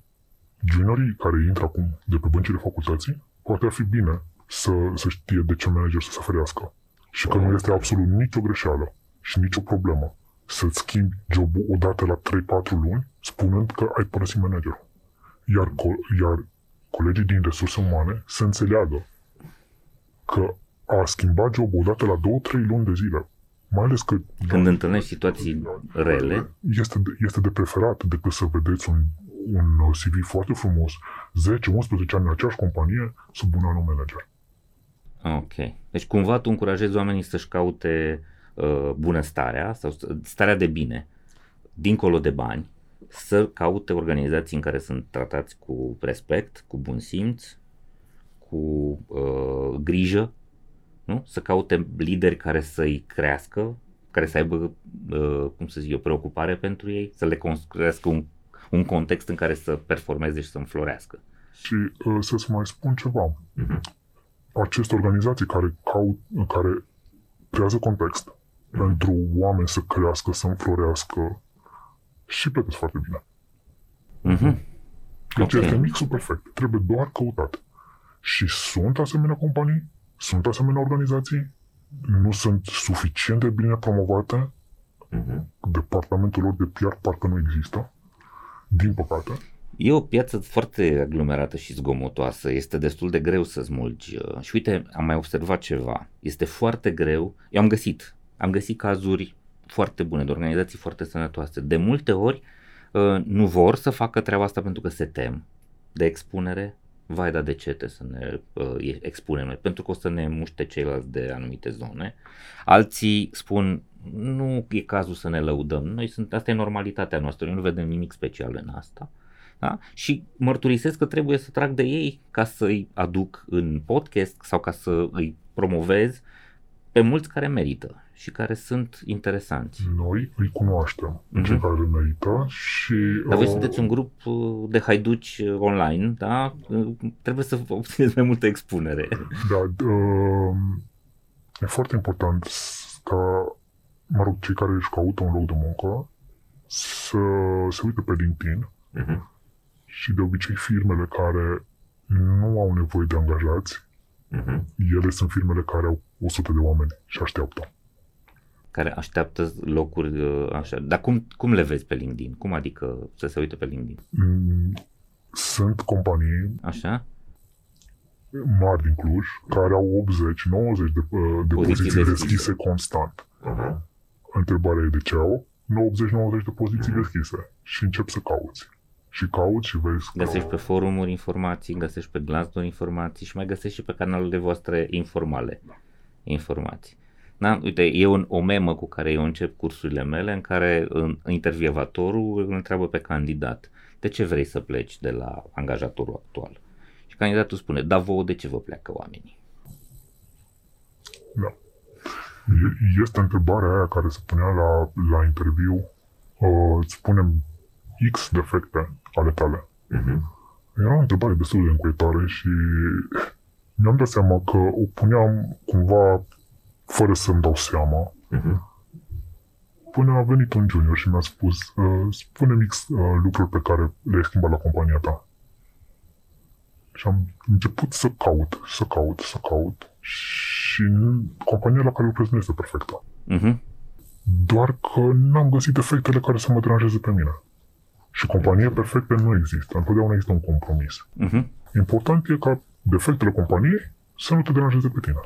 juniorii care intră acum de pe băncile facultății, poate ar fi bine să, să știe de ce manager să se ferească. Și că nu este absolut nicio greșeală și nicio problemă să-ți schimbi jobul odată la 3-4 luni, spunând că ai părăsit managerul. Iar, co- iar colegii din resurse umane să înțeleagă că a schimba jobul odată la 2-3 luni de zile, mai ales că Când întâlnești situații rele, este, de- este de preferat decât să vedeți un, un CV foarte frumos, 10-11 ani în aceeași companie, sub un anumit manager. Ok. Deci cumva tu încurajezi oamenii să-și caute uh, bunăstarea sau starea de bine, dincolo de bani, să caute organizații în care sunt tratați cu respect, cu bun simț, cu uh, grijă, nu? Să caute lideri care să-i crească, care să aibă, uh, cum să zic eu, preocupare pentru ei, să le construiască un, un context în care să performeze și să înflorească. Și uh, să-ți mai spun ceva. Aceste organizații care, caut, care creează context pentru oameni să crească, să înflorească și plătesc foarte bine. Mhm. Deci Ok. este mixul perfect. Trebuie doar căutat. Și sunt asemenea companii, sunt asemenea organizații, nu sunt suficient de bine promovate, Mhm. departamentul lor de PR parcă nu există, din păcate. E o piață foarte aglomerată și zgomotoasă, este destul de greu să smulgi. uh, Și uite, am mai observat ceva, este foarte greu, eu am găsit, am găsit cazuri foarte bune, de organizații foarte sănătoase. De multe ori uh, nu vor să facă treaba asta pentru că se tem de expunere, vai da de ce trebuie să ne uh, expunem noi, pentru că o să ne muște ceilalți de anumite zone. Alții spun, nu e cazul să ne lăudăm, noi sunt, asta e normalitatea noastră, noi nu vedem nimic special în asta. Da? Și mărturisesc că trebuie să trag de ei ca să-i aduc în podcast sau ca să îi promovez pe mulți care merită și care sunt interesanți. Noi îi cunoaștem, Mhm. cei care merită și... Dar voi uh, sunteți un grup uh, de haiduci uh, online, da? Uh, Trebuie să obțineți mai multă expunere. Da, uh, e foarte important s- ca, mă rog, cei care își caută un loc de muncă să se uite pe LinkedIn Mhm. Și de obicei firmele care nu au nevoie de angajați, Mhm. ele sunt firmele care au 100 de oameni și așteaptă. care așteaptă locuri uh, așa. Dar cum, cum le vezi pe LinkedIn? Cum adică să se uite pe LinkedIn? Mm, Sunt companii Așa? mari din Cluj care au 80-90 de, uh, de Poziții poziții deschise. deschise constant. Mhm. Întrebarea e de ce au 80-90 de poziții deschise și încep să cauți. Și cauți și vezi că... Găsești pe forumuri informații, găsești pe Glassdoor informații și mai găsești și pe canalele voastre informale informații. Da? Uite, e un, o memă cu care eu încep cursurile mele în care în, intervievatorul îl întreabă pe candidat de ce vrei să pleci de la angajatorul actual? Și candidatul spune, da vouă de ce vă pleacă oamenii? Da. E- Este întrebarea aia care se punea la, la interviu. Uh, îți spunem X defecte ale tale. Mhm. Era o întrebare destul de încuietoare și mi-am dat seama că o puneam cumva fără să-mi dau seama. Mhm. Până a venit un junior și mi-a spus uh, spune-mi X uh, lucruri pe care le-ai schimbat la compania ta. Și am început să caut, să caut, să caut și compania la care lucrez nu este perfectă. Uh-huh. Doar că n-am găsit efectele care să mă deranjeze pe mine. Și companie perfecte nu există. Întotdeauna există un compromis. Uh-huh. Important e ca defectele companiei să nu te deranjeze pe tine.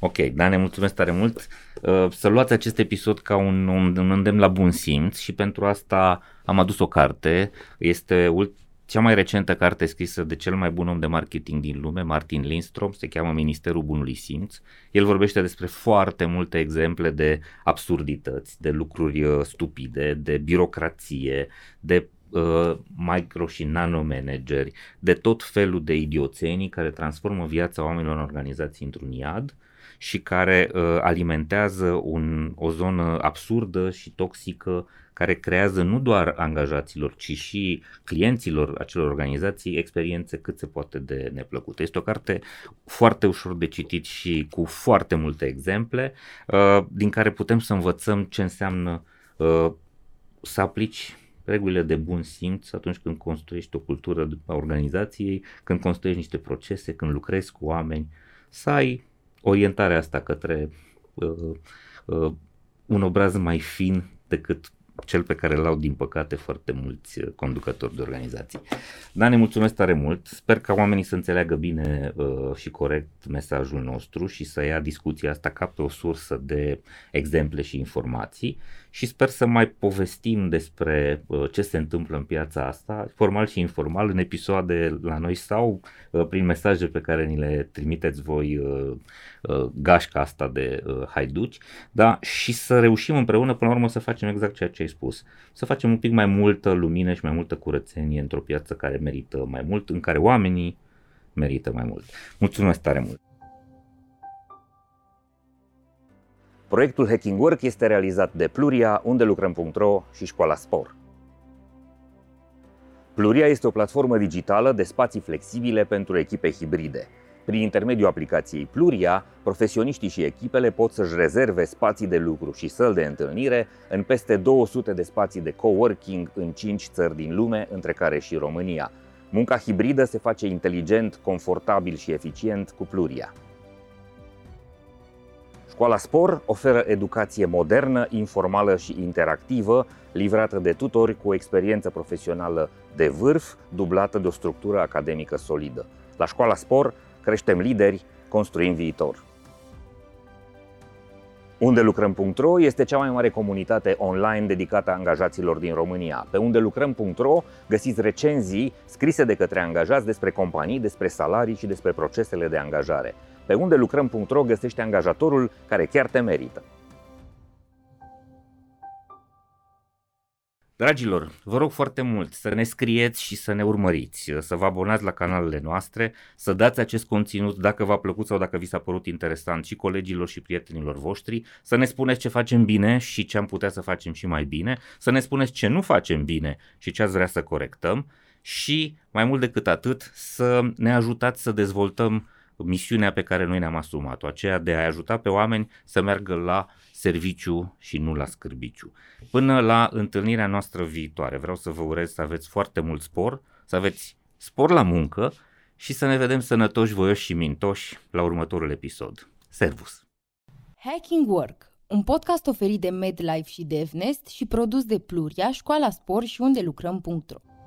Ok, da, ne mulțumesc tare mult. Uh, Să luați acest episod ca un, un, un îndemn la bun simț și pentru asta am adus o carte. Este ult- cea mai recentă carte scrisă de cel mai bun om de marketing din lume, Martin Lindstrom, se cheamă Ministerul Bunului Simț. El vorbește despre foarte multe exemple de absurdități, de lucruri uh, stupide, de birocrație, de uh, micro și nano manageri, de tot felul de idioțenii care transformă viața oamenilor în organizații într-un iad și care uh, alimentează un, o zonă absurdă și toxică care creează nu doar angajaților, ci și clienților acelor organizații experiențe cât se poate de neplăcute. Este o carte foarte ușor de citit și cu foarte multe exemple, uh, din care putem să învățăm ce înseamnă uh, să aplici regulile de bun simț atunci când construiești o cultură a organizației, când construiești niște procese, când lucrezi cu oameni, să ai orientarea asta către uh, uh, un obraz mai fin decât cel pe care l-au din păcate foarte mulți uh, conducători de organizații. Da, ne mulțumesc tare mult, sper ca oamenii să înțeleagă bine uh, și corect mesajul nostru și să ia discuția asta ca pe o sursă de exemple și informații și sper să mai povestim despre uh, ce se întâmplă în piața asta, formal și informal, în episoade la noi sau uh, prin mesaje pe care ni le trimiteți voi uh, gașca asta de haiduci, da? și să reușim împreună până la urmă să facem exact ceea ce ai spus, să facem un pic mai multă lumină și mai multă curățenie într-o piață care merită mai mult, în care oamenii merită mai mult. Mulțumesc tare mult! Proiectul Hacking Work este realizat de Pluria, unde lucrăm.ro și Școala Spor. Pluria este o platformă digitală de spații flexibile pentru echipe hibride. Prin intermediul aplicației Pluria, profesioniștii și echipele pot să-și rezerve spații de lucru și săli de întâlnire în peste 200 de spații de coworking în 5 țări din lume, între care și România. Munca hibridă se face inteligent, confortabil și eficient cu Pluria. Școala Spor oferă educație modernă, informală și interactivă, livrată de tutori cu o experiență profesională de vârf, dublată de o structură academică solidă. La Școala Spor creștem lideri, construim viitor. Unde lucrăm.ro este cea mai mare comunitate online dedicată angajaților din România. Pe unde lucrăm.ro găsiți recenzii scrise de către angajați despre companii, despre salarii și despre procesele de angajare. Pe unde lucrăm.ro găsește angajatorul care chiar te merită. Dragilor, vă rog foarte mult să ne scrieți și să ne urmăriți, să vă abonați la canalele noastre, să dați acest conținut dacă v-a plăcut sau dacă vi s-a părut interesant și colegilor și prietenilor voștri, să ne spuneți ce facem bine și ce am putea să facem și mai bine, să ne spuneți ce nu facem bine și ce ați vrea să corectăm și, mai mult decât atât, să ne ajutați să dezvoltăm misiunea pe care noi ne-am asumat-o, aceea de a ajuta pe oameni să meargă la serviciu și nu la scârbiciu. Până la întâlnirea noastră viitoare, vreau să vă urez să aveți foarte mult spor, să aveți spor la muncă și să ne vedem sănătoși, voioși și mintoși la următorul episod. Servus! Hacking Work, un podcast oferit de MedLife și DevNest și produs de Pluria, Școala Spor și unde lucrăm.ro